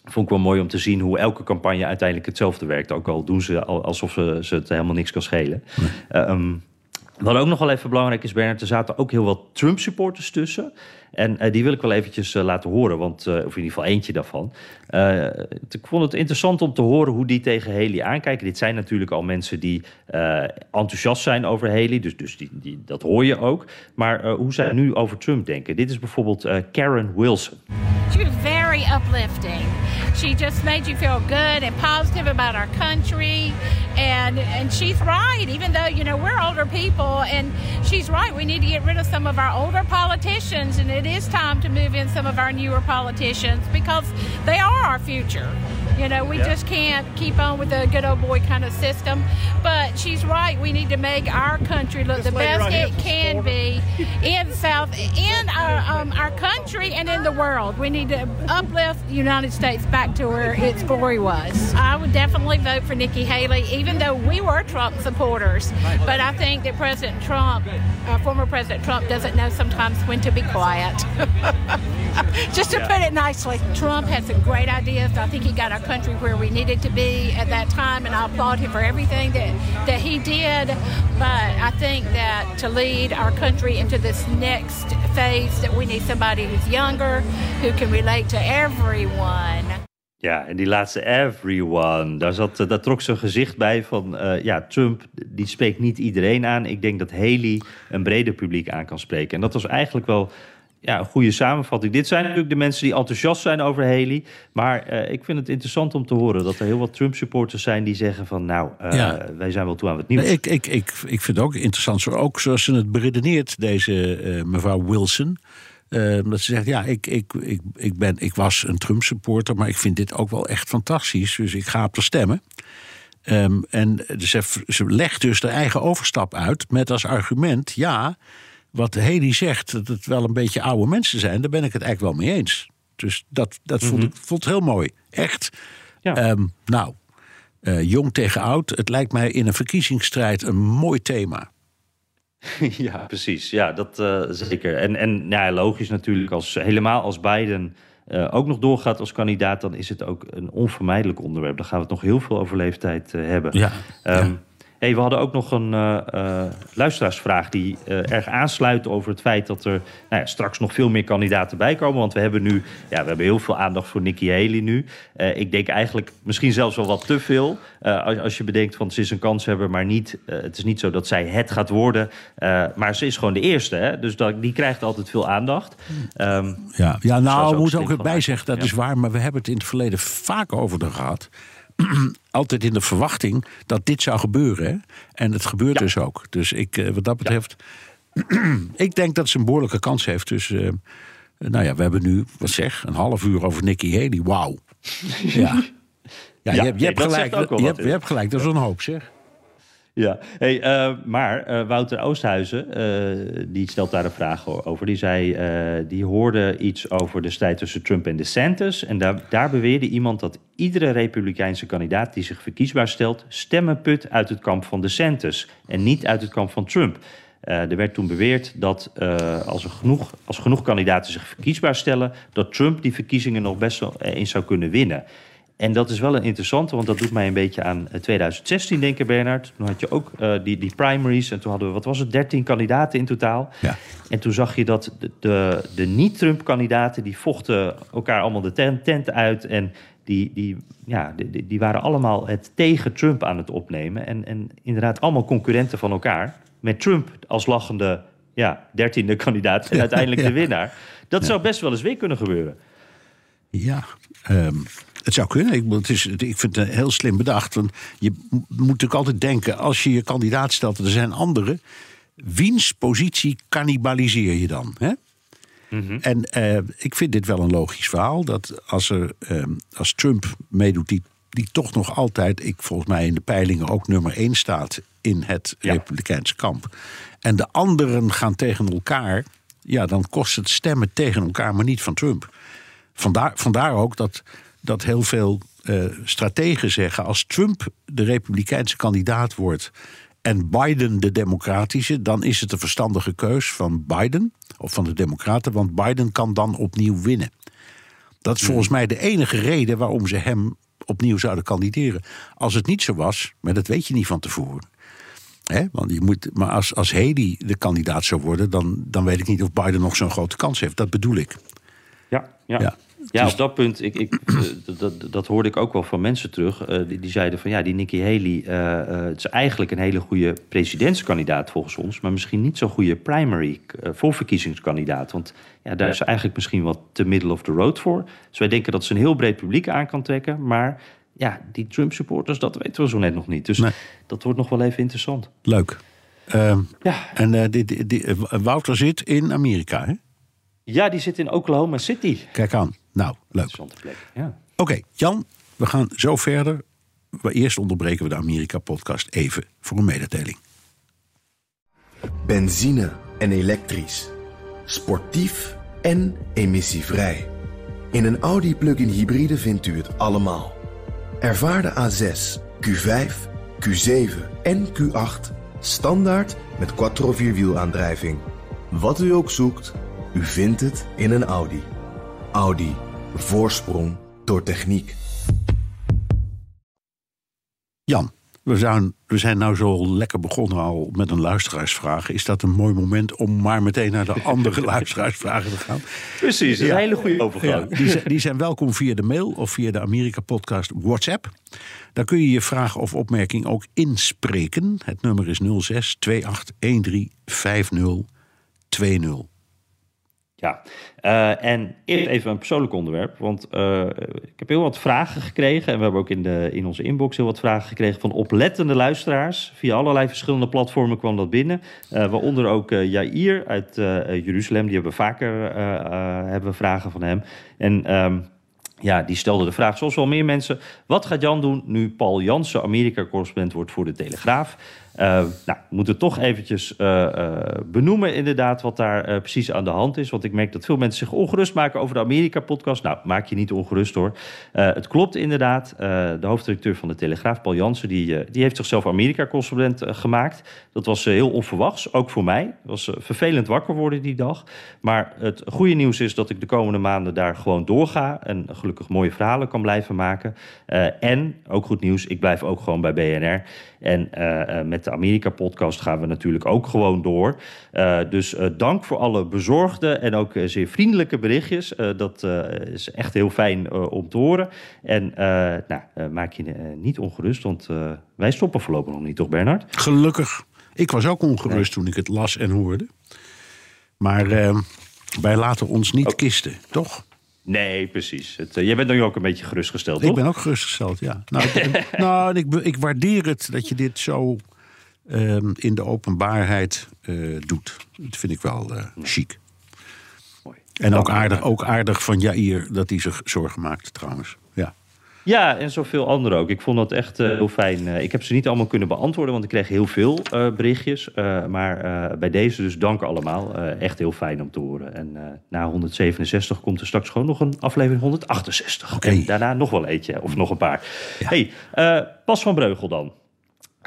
A: vond ik wel mooi om te zien hoe elke campagne uiteindelijk hetzelfde werkt. Ook al doen ze alsof ze, ze het helemaal niks kan schelen. Nee. Um, wat ook nog wel even belangrijk is, Bernard, er zaten ook heel wat Trump-supporters tussen. En uh, die wil ik wel eventjes uh, laten horen, want, uh, of in ieder geval eentje daarvan. ik vond het interessant om te horen hoe die tegen Haley aankijken. Dit zijn natuurlijk al mensen die enthousiast zijn over Haley, dus, dus die, die, dat hoor je ook. Maar hoe zij nu over Trump denken. Dit is bijvoorbeeld Karen Wilson.
D: Very uplifting. She just made you feel good and positive about our country. And, and she's right, even though, you know, we're older people. And she's right, we need to get rid of some of our older politicians. And it is time to move in some of our newer politicians because they are our future. You know, we yeah. just can't keep on with the good old boy kind of system. But she's right. We need to make our country look the best it can be in South, in our um, our country and in the world. We need to uplift the United States back to where its glory was. I would definitely vote for Nikki Haley, even though we were Trump supporters. But I think that President Trump, uh, former President Trump, doesn't know sometimes when to be quiet. [LAUGHS] Just to put it nicely, Trump had some great ideas. I think he got our country where we needed to be at that time, and I applaud him for everything that, that he did. But I think that to lead our country into this next phase, that we need somebody who's younger, who can relate to everyone.
A: Ja, en die laatste everyone, daar, zat, daar trok zijn gezicht bij van... Uh, ja, Trump, die spreekt niet iedereen aan. Ik denk dat Haley een breder publiek aan kan spreken. En dat was eigenlijk wel ja, een goede samenvatting. Dit zijn natuurlijk de mensen die enthousiast zijn over Haley. Maar uh, ik vind het interessant om te horen dat er heel wat Trump-supporters zijn die zeggen van nou, uh, ja. wij zijn wel toe aan het nieuws.
C: Ik, ik, ik, ik vind het ook interessant, ook zoals ze het beredeneert, deze uh, mevrouw Wilson. Dat ze zegt, ja, ik, ik, ik, ik, ben, ik was een Trump-supporter, maar ik vind dit ook wel echt fantastisch. Dus ik ga op de stemmen. Um, en ze, ze legt dus de eigen overstap uit met als argument, ja wat Hedy zegt, dat het wel een beetje oude mensen zijn, daar ben ik het eigenlijk wel mee eens. Dus dat, dat vond, ik, vond heel mooi. Echt.
A: Ja.
C: Ehm, nou, eh, jong tegen oud. Het lijkt mij in een verkiezingsstrijd een mooi thema. [LAUGHS]
A: ja, precies. Ja, dat eh, zeker. En, en ja, logisch natuurlijk, als, helemaal als Biden eh, ook nog doorgaat als kandidaat, dan is het ook een onvermijdelijk onderwerp. Dan gaan we het nog heel veel over leeftijd eh, hebben.
C: Ja,
A: Ehm,
C: ja.
A: Hey, we hadden ook nog een eh, eh, luisteraarsvraag die eh, erg aansluit over het feit dat er nou ja, straks nog veel meer kandidaten bij komen. Want we hebben nu ja, we hebben heel veel aandacht voor Nikki Haley nu. Ik denk eigenlijk misschien zelfs wel wat te veel. Als, als je bedenkt van ze is een kanshebber, maar niet, het is niet zo dat zij het gaat worden. Maar ze is gewoon de eerste. Hè? Dus dat, die krijgt altijd veel aandacht. Ehm,
C: Ja, ja
A: Zou
C: nou,
A: ze
C: ik
A: ook
C: erbij zeggen, dat is waar. Maar we hebben het in het verleden vaak over gehad. [CLEARS THROAT] Altijd in de verwachting dat dit zou gebeuren. Hè? En het gebeurt
A: Ja.
C: dus ook. Dus ik, eh, wat dat betreft... [CLEARS THROAT] ik denk dat ze een behoorlijke kans heeft. Dus, eh, nou ja, we hebben nu, wat zeg, een half uur over Nikki Haley. Wauw. [LAUGHS] Ja. Ja, je, hebt, je,
A: nee,
C: hebt gelijk, je, hebt, je hebt gelijk, dat is een hoop zeg.
A: Ja, hey, eh, maar eh, Wouter Oosthuizen, eh, die stelt daar een vraag over. Die zei, die hoorde iets over de strijd tussen Trump en DeSantis. En daar, daar beweerde iemand dat iedere republikeinse kandidaat die zich verkiesbaar stelt... stemmen put uit het kamp van DeSantis en niet uit het kamp van Trump. Er werd toen beweerd dat als, er genoeg, als genoeg kandidaten zich verkiesbaar stellen... dat Trump die verkiezingen nog best wel eens zou kunnen winnen. En dat is wel een interessante, want dat doet mij een beetje aan eh, 2016 denken, Bernard. Toen had je ook eh, die, die primaries en toen hadden we, wat was het, 13 kandidaten in totaal.
C: Ja.
A: En toen zag je dat de, de, de niet-Trump-kandidaten, die vochten elkaar allemaal de tent, tent uit. En die, die, ja, die- die, waren allemaal het tegen Trump aan het opnemen. En, en inderdaad allemaal concurrenten van elkaar. Met Trump als lachende ja, dertiende kandidaat en uiteindelijk de winnaar. Dat zou best wel eens weer kunnen gebeuren.
C: Ja, ehm, het zou kunnen. Ik, bedoel, het is, ik vind het heel slim bedacht. Want je moet natuurlijk altijd denken, als je je kandidaat stelt, er zijn anderen. Wiens positie cannibaliseer je dan? Hè? En eh, ik vind dit wel een logisch verhaal. Dat als, er, ehm, als Trump meedoet, die, die toch nog altijd, ik volgens mij in de peilingen ook nummer één staat in het
A: Ja.
C: Republikeinse kamp. En de anderen gaan tegen elkaar. Ja, dan kost het stemmen tegen elkaar, maar niet van Trump. Vandaar, vandaar ook dat, dat heel veel eh, strategen zeggen: als Trump de Republikeinse kandidaat wordt en Biden de Democratische, dan is het een verstandige keus van Biden of van de Democraten, want Biden kan dan opnieuw winnen. Dat is volgens mij de enige reden waarom ze hem opnieuw zouden kandideren. Als het niet zo was, maar dat weet je niet van tevoren. Hè? Want je moet, maar als, als Haley de kandidaat zou worden, dan, dan weet ik niet of Biden nog zo'n grote kans heeft. Dat bedoel ik.
A: Ja, ja.
C: Ja.
A: Ja.
C: Dus-
A: op dat punt, ik, ik, [CLEARS THROAT] eh, dat, dat, dat hoorde ik ook wel van mensen terug. eh, die, die zeiden van ja, die Nikki Haley, eh, het is eigenlijk een hele goede presidentskandidaat volgens ons, maar misschien niet zo'n goede primary voorverkiezingskandidaat. Want ja, daar is ze eigenlijk misschien wat te middle of the road voor. Dus wij denken dat ze een heel breed publiek aan kan trekken, maar ja, die Trump-supporters, dat weten we zo net nog niet. Dus
C: Nee.
A: dat wordt nog wel even interessant.
C: Leuk. Ehm,
A: Ja,
C: en die, die, die- Wouter zit in Amerika, hè?
A: ja die zit in Oklahoma City.
C: Kijk aan. Nou, leuk.
A: Interessante plek. Ja.
C: Oké, Jan, we gaan zo verder. Maar eerst onderbreken we de Amerika-podcast even voor een mededeling.
E: Benzine en elektrisch. Sportief en emissievrij. In een Audi plug-in hybride vindt u het allemaal. Ervaar de A6, Q5, Q7 en Q8 standaard met quattro vierwielaandrijving. Wat u ook zoekt, u vindt het in een Audi. Audi. Voorsprong door techniek.
C: Jan, we zijn, we zijn nou zo lekker begonnen al met een luisteraarsvraag. Is dat een mooi moment om maar meteen naar de [LAUGHS] andere luisteraarsvragen te gaan?
A: Precies, een
C: Ja.
A: hele goede
C: Ja,
A: overgang.
C: die, zijn, [LAUGHS] die zijn welkom via de mail of via de Amerika-podcast WhatsApp. Daar kun je je vraag of opmerking ook inspreken. Het nummer is 06 2813 5020.
A: Ja, Eh, en even een persoonlijk onderwerp. Want eh, ik heb heel wat vragen gekregen. En we hebben ook in, de, in onze inbox heel wat vragen gekregen van oplettende luisteraars. Via allerlei verschillende platformen kwam dat binnen. Eh, waaronder ook Jair uit Jeruzalem. Die hebben vaker hebben vragen van hem. En ehm, ja, die stelde de vraag, zoals wel meer mensen... wat gaat Jan doen nu Paul Jansen Amerika-correspondent wordt voor de Telegraaf? Uh, nou, moeten toch eventjes uh, benoemen inderdaad wat daar precies aan de hand is. Want ik merk dat veel mensen zich ongerust maken over de Amerika-podcast. Nou, maak je niet ongerust hoor. het klopt inderdaad. de hoofddirecteur van de Telegraaf, Paul Jansen, die, die heeft zichzelf Amerika-correspondent gemaakt. Dat was heel onverwachts, ook voor mij. Het was vervelend wakker worden die dag. Maar het goede nieuws is dat ik de komende maanden daar gewoon doorga. En gelukkig mooie verhalen kan blijven maken. en, ook goed nieuws, ik blijf ook gewoon bij BNR. En met de Amerika-podcast gaan we natuurlijk ook gewoon door. Uh, dus dank voor alle bezorgde en ook zeer vriendelijke berichtjes. dat is echt heel fijn om te horen. En nou, maak je niet ongerust, want wij stoppen voorlopig nog niet, toch Bernard?
C: Gelukkig. Ik was ook ongerust nee. toen ik het las en hoorde. Maar wij laten ons niet oh. kisten, toch?
A: Nee, precies. Het, jij bent nu ook een beetje gerustgesteld,
C: toch? Ik ben ook gerustgesteld, ja. Nou, [LAUGHS] nou ik, ik waardeer het dat je dit zo Ehm, in de openbaarheid uh, doet. Dat vind ik wel uh, chic. Mooi. En ook aardig, ook aardig van Jair dat hij zich zorgen maakt trouwens. Ja.
A: En zoveel anderen ook. Ik vond dat echt uh, heel fijn. ik heb ze niet allemaal kunnen beantwoorden, want ik kreeg heel veel berichtjes. maar bij deze dus dank allemaal. echt heel fijn om te horen. En na 167 komt er straks gewoon nog een aflevering 168. Okay. En daarna nog wel eentje, of nog een paar. Ja. hey, Pas van Breugel dan.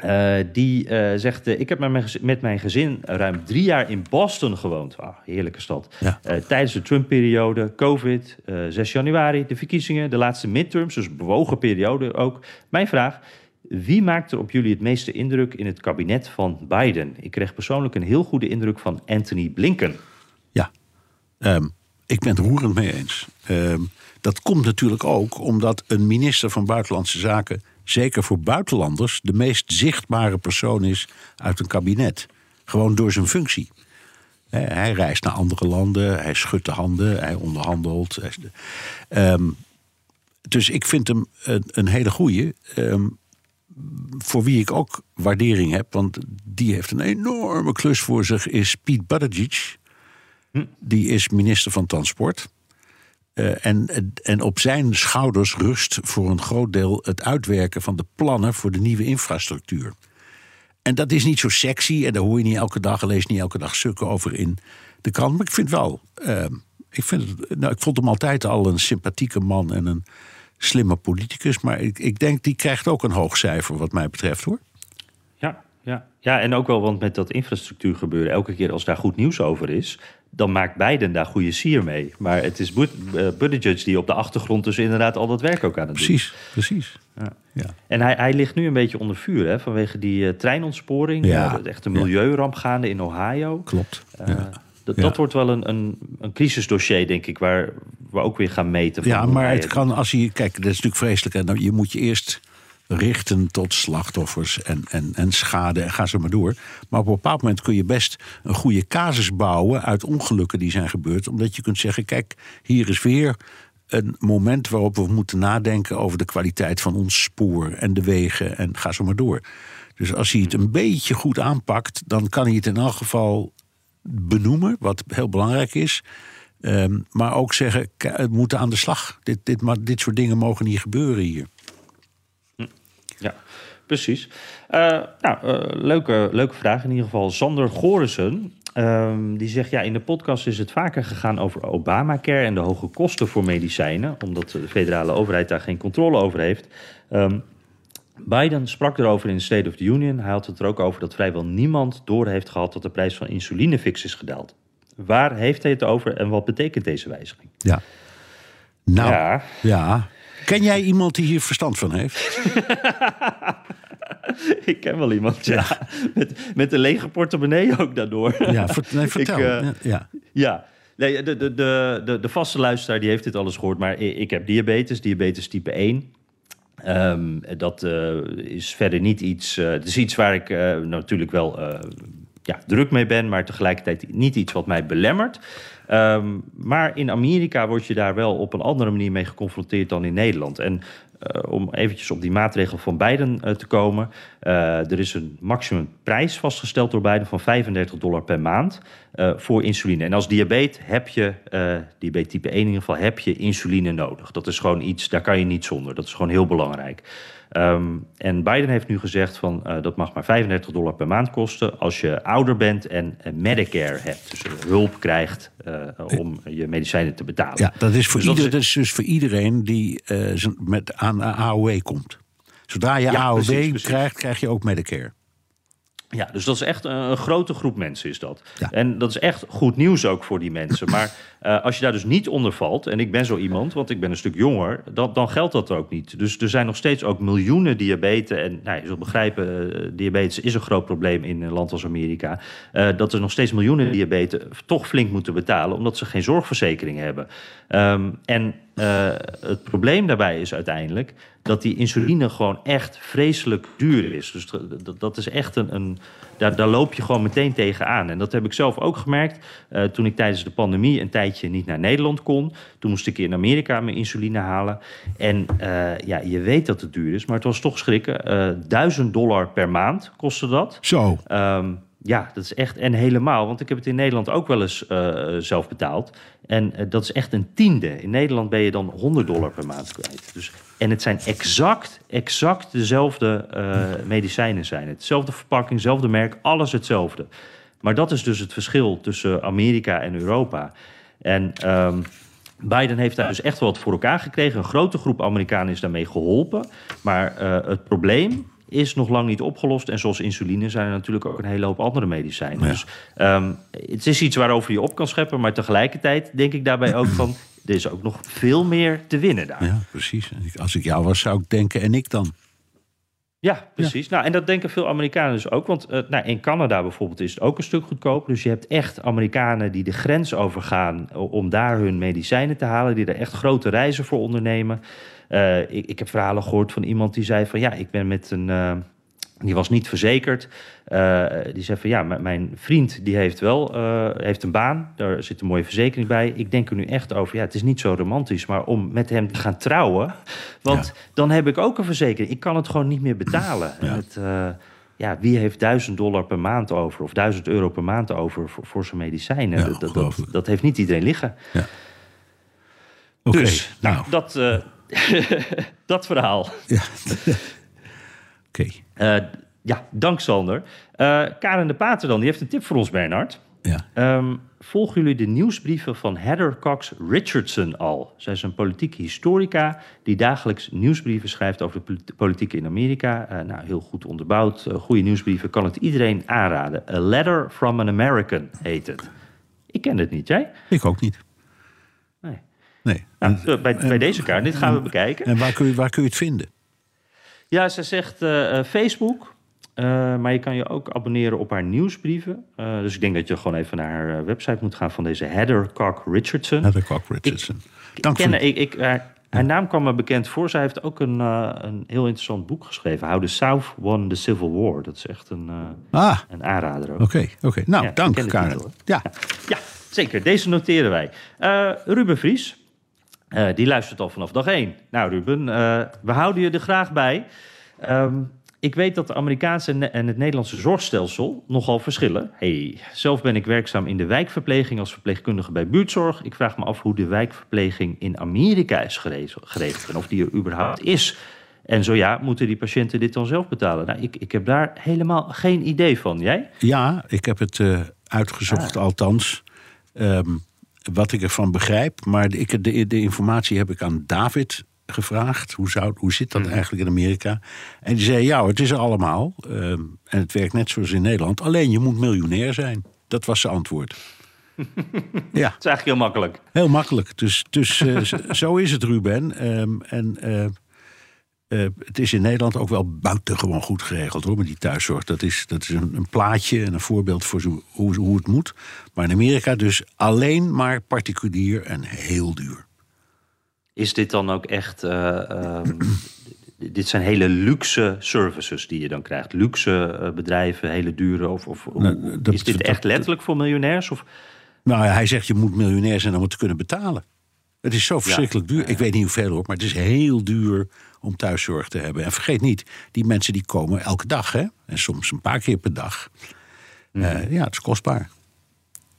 A: Uh, die uh, zegt: uh, Ik heb met mijn, met mijn, gezin ruim drie jaar in Boston gewoond. Ah, heerlijke stad. Ja. tijdens de Trump-periode, COVID, 6 januari, de verkiezingen, de laatste midterms, dus bewogen periode ook. Mijn vraag: Wie maakt er op jullie het meeste indruk in het kabinet van Biden? Ik kreeg persoonlijk een heel goede indruk van Anthony Blinken.
C: Ja, um, ik ben het roerend mee eens. Um, dat komt natuurlijk ook omdat een minister van Buitenlandse Zaken zeker voor buitenlanders, de meest zichtbare persoon is uit een kabinet. Gewoon door zijn functie. Hij reist naar andere landen, hij schudt de handen, hij onderhandelt. Um, dus ik vind hem een, een hele goeie. Um, voor wie ik ook waardering heb, want die heeft een enorme klus voor zich, is Piet Buttigieg. Hm. Die is minister van Transport. Uh, en, en op zijn schouders rust voor een groot deel het uitwerken van de plannen voor de nieuwe infrastructuur. En dat is niet zo sexy en daar hoor je niet elke dag, lees niet elke dag stukken over in de krant. Maar ik vind wel, uh, ik, vind nou, ik vond hem altijd al een sympathieke man en een slimme politicus. Maar ik, ik denk, die krijgt ook een hoog cijfer wat mij betreft hoor.
A: Ja, ja. ja, en ook wel, want met dat infrastructuur gebeuren, elke keer als daar goed nieuws over is, dan maakt Biden daar goede sier mee. Maar het is eh, Buttigieg die op de achtergrond dus inderdaad al dat werk ook aan het
C: doen. Precies, precies. Ja.
A: ja. En hij, hij ligt nu een beetje onder vuur hè, vanwege die uh, treinontsporing. Ja. Uh, echt een milieuramp gaande in Ohio.
C: Klopt.
A: Dat, dat wordt wel een, een, een crisisdossier, denk ik, waar we ook weer gaan meten.
C: Van ja, maar het kan als je... Kijk, dat is natuurlijk vreselijk. En je moet je eerst richten tot slachtoffers en, en, en schade en ga zo maar door. Maar op een bepaald moment kun je best een goede casus bouwen uit ongelukken die zijn gebeurd. Omdat je kunt zeggen, kijk, hier is weer een moment waarop we moeten nadenken over de kwaliteit van ons spoor en de wegen en ga zo maar door. Dus als hij het een beetje goed aanpakt, dan kan hij het in elk geval benoemen, wat heel belangrijk is. Um, maar ook zeggen, het moet aan de slag. Dit, dit, dit soort dingen mogen niet gebeuren hier.
A: Ja, precies. Uh, nou, uh, leuke, leuke vraag in ieder geval. Sander Gorissen, um, die zegt... ja, in de podcast is het vaker gegaan over Obamacare... en de hoge kosten voor medicijnen... omdat de federale overheid daar geen controle over heeft... Um, Biden sprak erover in de State of the Union. Hij had het er ook over dat vrijwel niemand door heeft gehad... dat de prijs van insuline fix is gedaald. Waar heeft hij het over en wat betekent deze wijziging?
C: Ja. Nou, ja. ja. Ken jij iemand die hier verstand van heeft? [LAUGHS]
A: ik ken wel iemand, ja. Met, met een lege portemonnee ook daardoor.
C: Ja, nee, [LAUGHS] vertel. Ik, uh, ja.
A: ja. Nee, de, de, de, de, vaste luisteraar die heeft dit alles gehoord. Maar ik heb diabetes, diabetes type 1. Um, ehm, dat uh, is verder niet iets. Uh, het is iets waar ik natuurlijk wel ja, druk mee ben, maar tegelijkertijd niet iets wat mij belemmert. Um, maar in Amerika word je daar wel op een andere manier mee geconfronteerd dan in Nederland. En uh, om eventjes op die maatregel van Biden uh, te komen. Uh, er is een maximumprijs vastgesteld door Biden van 35 dollar per maand voor insuline. En als diabetes heb je, diabetes type 1 in ieder geval, heb je insuline nodig. Dat is gewoon iets, daar kan je niet zonder. Dat is gewoon heel belangrijk. Ehm, en Biden heeft nu gezegd van uh, dat mag maar 35 dollar per maand kosten als je ouder bent en Medicare hebt. Dus hulp krijgt uh, om je medicijnen te betalen.
C: Ja, dat is voor, dus ieder, dat is dus voor iedereen die uh, met aan AOW komt. Zodra je ja, AOW precies, precies. krijgt, krijg je ook Medicare.
A: Ja, dus dat is echt een, een grote groep mensen is dat. En dat is echt goed nieuws ook voor die mensen. Maar uh, [LAUGHS] als je daar dus niet onder valt, en ik ben zo iemand, want ik ben een stuk jonger, dan, dan geldt dat ook niet. Dus er zijn nog steeds ook miljoenen diabetes. En nou, je zult begrijpen, uh, diabetes is een groot probleem in een land als Amerika. Uh, dat er nog steeds miljoenen diabetes toch flink moeten betalen, omdat ze geen zorgverzekering hebben. Um, en het probleem daarbij is uiteindelijk dat die insuline gewoon echt vreselijk duur is. Dus dat, dat is echt een. een daar, daar, loop je gewoon meteen tegenaan. En dat heb ik zelf ook gemerkt uh, toen ik tijdens de pandemie een tijdje niet naar Nederland kon. Toen moest ik in Amerika mijn insuline halen. En uh, ja, je weet dat het duur is, maar het was toch schrikken. Eh, 1000 dollar per maand kostte dat.
C: Zo.
A: Um, ja, dat is echt. En helemaal, want ik heb het in Nederland ook wel eens uh, zelf betaald. En uh, dat is echt een tiende. In Nederland ben je dan 100 dollar per maand kwijt. Dus, en het zijn exact, exact dezelfde uh, medicijnen zijn. Hetzelfde verpakking, hetzelfde merk, alles hetzelfde. Maar dat is dus het verschil tussen Amerika en Europa. En um, Biden heeft daar dus echt wel wat voor elkaar gekregen. Een grote groep Amerikanen is daarmee geholpen. Maar het probleem is nog lang niet opgelost. En zoals insuline zijn er natuurlijk ook een hele hoop andere medicijnen. Dus um, het is iets waarover je op kan scheppen. Maar tegelijkertijd denk ik daarbij ook van... er is ook nog veel meer te winnen daar.
C: Ja, precies. Als ik jou was, zou ik denken en ik dan.
A: Ja, precies. Ja. Nou, en dat denken veel Amerikanen dus ook. Want uh, nou, in Canada bijvoorbeeld is het ook een stuk goedkoper. Dus je hebt echt Amerikanen die de grens overgaan om daar hun medicijnen te halen. Die er echt grote reizen voor ondernemen. Uh, ik, ik, heb verhalen gehoord van iemand die zei van ja, ik ben met een. Uh, die was niet verzekerd. Uh, die zei van ja, mijn vriend die heeft wel heeft een baan. Daar zit een mooie verzekering bij. Ik denk er nu echt over. Ja, het is niet zo romantisch, maar om met hem te gaan trouwen. Want ja. dan heb ik ook een verzekering. Ik kan het gewoon niet meer betalen. Ja. Het, ja, wie heeft duizend dollar per maand over of duizend euro per maand over voor, voor zijn medicijnen? Ja, dat, dat, dat, heeft niet iedereen liggen. Ja.
C: Okay,
A: dus nou, dat, uh, [LAUGHS] dat verhaal. Ja. [LAUGHS]
C: Oké. Okay.
A: Uh, ja, dank Sander. Uh, Karen de Pater dan, die heeft een tip voor ons, Bernard.
C: Ja.
A: Um, volgen jullie de nieuwsbrieven van Heather Cox Richardson al? Zij is een politieke historica die dagelijks nieuwsbrieven schrijft over de politiek in Amerika. Uh, nou, heel goed onderbouwd, uh, goede nieuwsbrieven, kan het iedereen aanraden. A Letter from an American heet het. Ik ken het niet, jij?
C: Ik ook niet.
A: Nee.
C: Nee.
A: Nou, en, bij, bij deze kaart, dit gaan we bekijken.
C: En waar kun je, waar kun je het vinden?
A: Ja, ze zegt uh, Facebook, uh, maar je kan je ook abonneren op haar nieuwsbrieven. Uh, dus ik denk dat je gewoon even naar haar website moet gaan van deze Heather Cock Richardson.
C: Heather Cock Richardson.
A: Ik, Dank ken, voor... ik, ik, haar, haar, naam kwam me bekend voor. Zij heeft ook een, een heel interessant boek geschreven. How the South Won the Civil War. Dat is echt een,
C: ah.
A: een aanrader.
C: Oké, okay, oké. Okay. Nou, ja, dank Karen. Ja.
A: ja. ja, zeker. Deze noteren wij. Ruben Vries. Die luistert al vanaf dag één. Nou Ruben, we houden je er graag bij. Um, ik weet dat de Amerikaanse en het Nederlandse zorgstelsel nogal verschillen. Hey, zelf ben ik werkzaam in de wijkverpleging als verpleegkundige bij buurtzorg. Ik vraag me af hoe de wijkverpleging in Amerika is geregeld en of die er überhaupt is. En zo ja, moeten die patiënten dit dan zelf betalen? Nou, ik, ik heb daar helemaal geen idee van. Jij?
C: Ja, ik heb het uh, uitgezocht, ah. althans. Um, wat ik ervan begrijp. Maar ik, de, de informatie heb ik aan David gevraagd. Hoe, zou, hoe zit dat eigenlijk in Amerika? En die zei, ja, het is er allemaal. Um, en het werkt net zoals in Nederland. Alleen je moet miljonair zijn. Dat was zijn antwoord. [LAUGHS]
A: ja. Het is eigenlijk heel makkelijk.
C: Heel makkelijk. Dus, dus uh, zo is het, Ruben. Um, en uh, uh, het is in Nederland ook wel buitengewoon goed geregeld hoor, met die thuiszorg. Dat is, dat is een, een plaatje en een voorbeeld voor zo, hoe, hoe het moet. Maar in Amerika dus alleen maar particulier en heel duur.
A: Is dit dan ook echt. Uh, um, [CLEARS THROAT] dit zijn hele luxe services die je dan krijgt. Luxe uh, bedrijven, hele dure. Of, of nou, dat, is dit echt dat, letterlijk voor miljonairs? Of?
C: Nou, hij zegt je moet miljonair zijn om het te kunnen betalen. Het is zo verschrikkelijk ja, duur. Ik weet niet hoeveel hoor, maar het is heel duur om thuiszorg te hebben. En vergeet niet, die mensen die komen elke dag, hè? En soms een paar keer per dag. Mm. Uh, ja, het is kostbaar.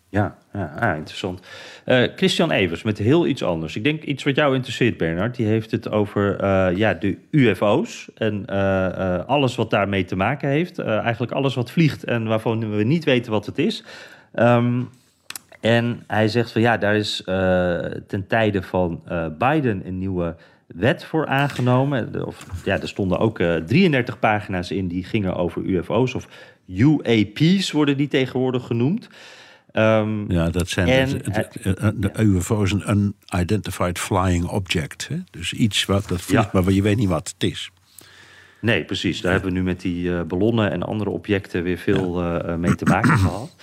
A: Ja, ja ah, interessant. Uh, Christian Evers met heel iets anders. Ik denk iets wat jou interesseert, Bernard. Die heeft het over uh, ja, de UFO's en uh, alles wat daarmee te maken heeft. eigenlijk alles wat vliegt en waarvan we niet weten wat het is. Um, en hij zegt van ja, daar is ten tijde van Biden een nieuwe wet voor aangenomen. Of, ja, er stonden ook 33 pagina's in die gingen over UFO's of UAP's worden die tegenwoordig genoemd.
C: Um, ja, dat zijn en, de, de, de, UFO is een unidentified flying object. Hè? Dus iets wat dat vliegt, maar je weet niet wat het is.
A: Nee, precies. Daar hebben we nu met die uh, ballonnen en andere objecten weer veel uh, mee te maken gehad.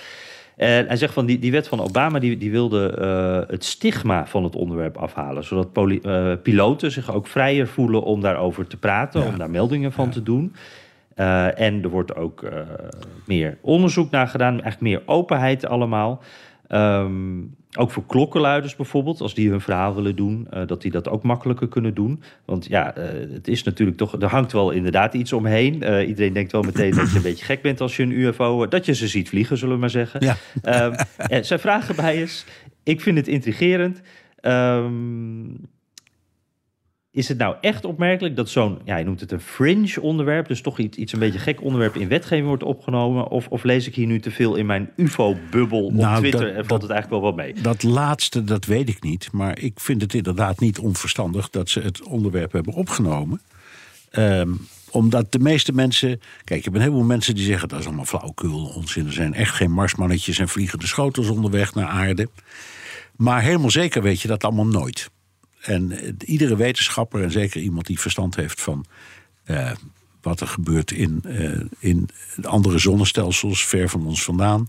A: En hij zegt van die, die wet van Obama die, die wilde uh, het stigma van het onderwerp afhalen. Zodat piloten zich ook vrijer voelen om daarover te praten, om daar meldingen van te doen. Uh, en er wordt ook meer onderzoek naar gedaan, echt meer openheid allemaal. Um, ook voor klokkenluiders bijvoorbeeld, als die hun verhaal willen doen, uh, dat die dat ook makkelijker kunnen doen. Want ja, het is natuurlijk toch, er hangt wel inderdaad iets omheen. iedereen denkt wel meteen dat je een beetje gek bent als je een UFO, dat je ze ziet vliegen, zullen we maar zeggen. Ja. Um, en zijn vraag erbij is, ik vind het intrigerend. Um, is het nou echt opmerkelijk dat zo'n, ja, je noemt het een fringe onderwerp, dus toch iets, iets een beetje gek onderwerp in wetgeving wordt opgenomen? Of, of lees ik hier nu te veel in mijn UFO-bubbel op nou, Twitter en valt het eigenlijk wel wat mee?
C: Dat laatste, dat weet ik niet. Maar ik vind het inderdaad niet onverstandig dat ze het onderwerp hebben opgenomen. Um, omdat de meeste mensen. Kijk, je hebt een heleboel mensen die zeggen dat is allemaal flauwkul, onzin. Er zijn echt geen marsmannetjes en vliegende schotels onderweg naar aarde. Maar helemaal zeker weet je dat allemaal nooit. En eh, iedere wetenschapper, en zeker iemand die verstand heeft van uh, wat er gebeurt in, uh, in andere zonnestelsels ver van ons vandaan.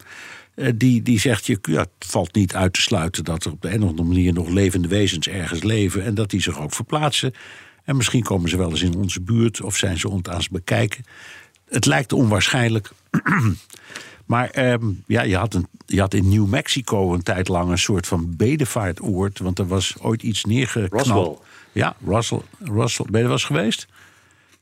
C: Uh, die, die zegt, je, ja, het valt niet uit te sluiten dat er op de een of andere manier nog levende wezens ergens leven. En dat die zich ook verplaatsen. En misschien komen ze wel eens in onze buurt of zijn ze ons aan het bekijken. Het lijkt onwaarschijnlijk. [CLEARS THROAT] Maar ehm, ja, je had, een, je had in New Mexico een tijd lang een soort van bedevaartoord. Want er was ooit iets neergeknald. Roswell. Ja, Russell, Russell. Ben je er was geweest?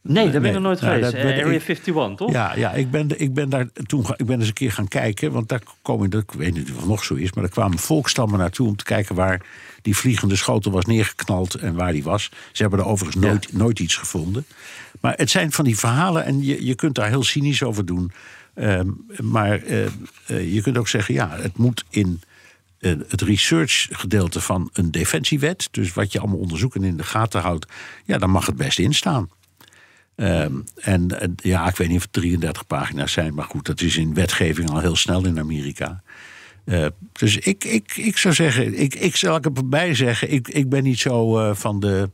A: Nee, daar ben ik nog nooit geweest. Uh, Area 51, toch?
C: Ja, ja ik, ben, ik ben daar toen ik ben eens een keer gaan kijken. Want daar komen, ik weet niet of het nog zo is, maar er kwamen volkstammen naartoe om te kijken waar die vliegende schotel was neergeknald en waar die was. Ze hebben er overigens nooit, nooit iets gevonden. Maar het zijn van die verhalen en je, je kunt daar heel cynisch over doen. Ehm, maar uh, uh, je kunt ook zeggen, ja, het moet in uh, het research gedeelte van een defensiewet, dus wat je allemaal onderzoeken in de gaten houdt, ja, dan mag het best instaan. Um, en ja, ik weet niet of het 33 pagina's zijn, maar goed, dat is in wetgeving al heel snel in Amerika. dus ik, ik, ik zou zeggen, ik, ik zal ik erbij zeggen, ik, ik ben niet zo van de.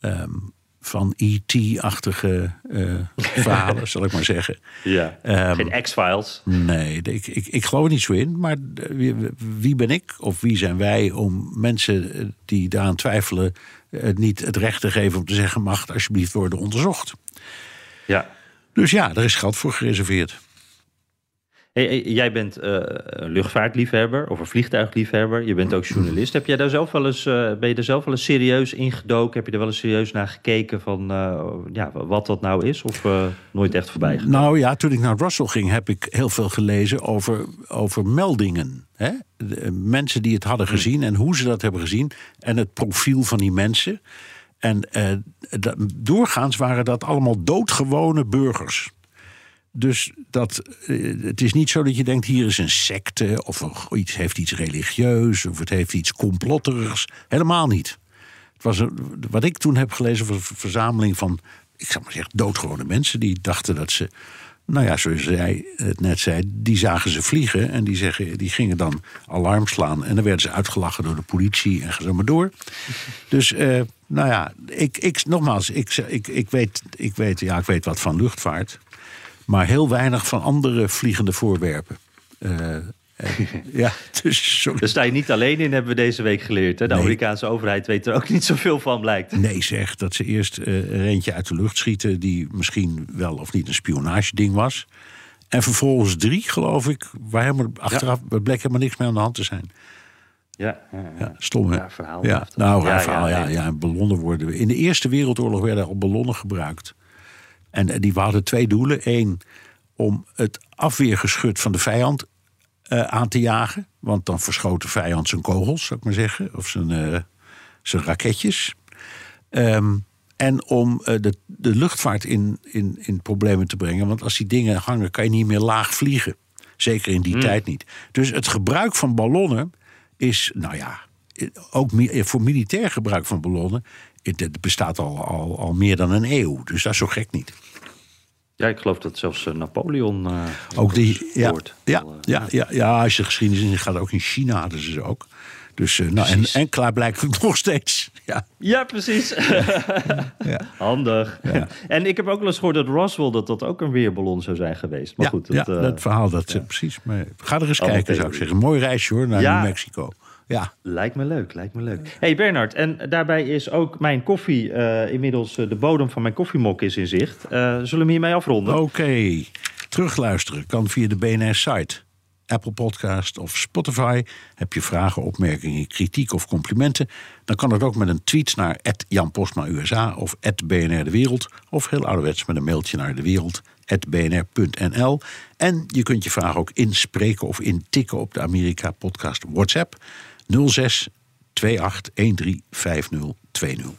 C: Um, van E.T.-achtige uh, [LAUGHS] verhalen, zal ik maar zeggen.
A: Ja, um, geen X-Files.
C: Nee, ik, ik, ik geloof er niet zo in. Maar wie, wie, ben ik of wie zijn wij om mensen eh, die daaraan twijfelen... Uh, niet het recht te geven om te zeggen... mag het alsjeblieft worden onderzocht.
A: Ja.
C: Dus ja, er is geld voor gereserveerd.
A: Hey, jij bent uh, een luchtvaartliefhebber of een vliegtuigliefhebber. Je bent ook [CLEARS THROAT] journalist. Heb jij daar zelf wel eens, uh, ben je daar zelf wel eens serieus ingedoken? Heb je er wel eens serieus naar gekeken van uh, ja, wat dat nou is? Of nooit echt voorbij gegaan?
C: Nou ja, toen ik naar Russell ging, heb ik heel veel gelezen over, over meldingen. Hè? De, mensen die het hadden hmm. gezien en hoe ze dat hebben gezien. En het profiel van die mensen. En doorgaans waren dat allemaal doodgewone burgers. Dus dat, eh, het is niet zo dat je denkt: hier is een secte, of iets heeft iets religieus, of het heeft iets complotterigs. Helemaal niet. Het was een, wat ik toen heb gelezen was een verzameling van, ik zou maar zeggen, doodgewone mensen die dachten dat ze. Nou ja, zoals jij het net zei, die zagen ze vliegen en die, zeggen, die gingen dan alarm slaan. En dan werden ze uitgelachen door de politie en zo maar door. Dus, uh, nou ja, ik, ik, nogmaals, ik, ik, ik, weet, ik, weet, ja, ik weet wat van luchtvaart maar heel weinig van andere vliegende voorwerpen. Uh, [LAUGHS] ja,
A: dus Daar sta je niet alleen in, hebben we deze week geleerd. Hè? De Amerikaanse overheid weet er ook niet zoveel van, blijkt.
C: Nee, zeg, dat ze eerst uh, een eentje uit de lucht schieten... die misschien wel of niet een spionageding was. En vervolgens drie, geloof ik, waar helemaal achteraf... Ja. bleek helemaal niks meer aan de hand te zijn.
A: Ja, ja,
C: ja. stom hè? Ja,
A: verhaal.
C: Ja, nou, raar verhaal, ja, ja, ballonnen worden... In de Eerste Wereldoorlog werden al ballonnen gebruikt. En die hadden twee doelen. Eén, om het afweergeschut van de vijand eh, aan te jagen. Want dan verschoot de vijand zijn kogels, zou ik maar zeggen. Of zijn, eh, zijn raketjes. Ehm, en om eh, de, de luchtvaart in, in, in problemen te brengen. Want als die dingen hangen, kan je niet meer laag vliegen. Zeker in die tijd niet. Dus het gebruik van ballonnen is, nou ja, ook voor militair gebruik van ballonnen. Het, bestaat al, al, al meer dan een eeuw. Dus dat is zo gek niet.
A: Ja, ik geloof dat zelfs eh, Napoleon. eh,
C: Ook die, ja,
A: woord
C: ja,
A: eh,
C: ja, ja, ja, als je geschiedenis in gaat, ook in China hadden ze ze ook. Dus, eh, nou, en, en klaarblijkelijk [LAUGHS] nog steeds. Ja,
A: Ja, precies. [LAUGHS] Handig.
C: Ja.
A: En ik heb ook wel eens gehoord dat Roswell dat dat ook een weerballon zou zijn geweest. Maar
C: ja,
A: goed,
C: ja,
A: dat, eh,
C: dat verhaal, dat eh, precies. Maar ga er eens
A: Allemaal
C: kijken, zou ik zeggen. Mooi reisje hoor, naar
A: Ja.
C: New Mexico. Ja,
A: lijkt me leuk, lijkt me leuk. hey Bernard, en daarbij is ook mijn koffie, eh, inmiddels eh, de bodem van mijn koffiemok is in zicht. Eh, zullen we hiermee afronden?
C: oké. Terugluisteren kan via de BNR-site. Apple Podcast of Spotify. Heb je vragen, opmerkingen, kritiek of complimenten? Dan kan het ook met een tweet naar Jan Postma USA of BNR De Wereld. Of heel ouderwets met een mailtje naar de wereld bnr.nl. En je kunt je vraag ook inspreken of intikken op de Amerika Podcast WhatsApp 06 28 13 5020.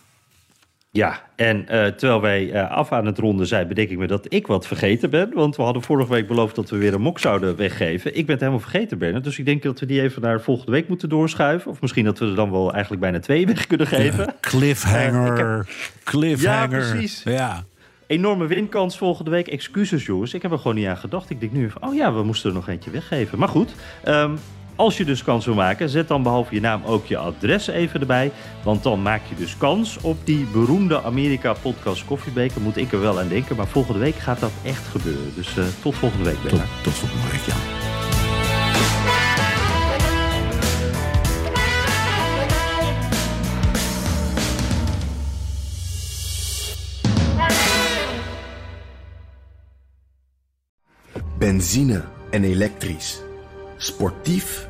A: Ja, en eh, terwijl wij eh, af aan het ronden zijn, bedenk ik me dat ik wat vergeten ben. Want we hadden vorige week beloofd dat we weer een mok zouden weggeven. Ik ben het helemaal vergeten, Bernard. Dus ik denk dat we die even naar volgende week moeten doorschuiven. Of misschien dat we er dan wel eigenlijk bijna twee weg kunnen geven.
C: Cliffhanger.
A: Eh,
C: Cliffhanger.
A: Ja, precies.
C: Ja.
A: Enorme winkans volgende week. Excuses, jongens. Ik heb er gewoon niet aan gedacht. Ik denk nu van, oh ja, we moesten er nog eentje weggeven. Maar goed, ehm, als je dus kans wil maken, zet dan behalve je naam ook je adres even erbij. Want dan maak je dus kans op die beroemde Amerika Podcast Koffiebeker. Moet ik er wel aan denken. Maar volgende week gaat dat echt gebeuren. Dus eh, tot volgende week,
C: Tot,
A: Bernard.
C: tot volgende week, Jan.
E: Benzine en elektrisch. Sportief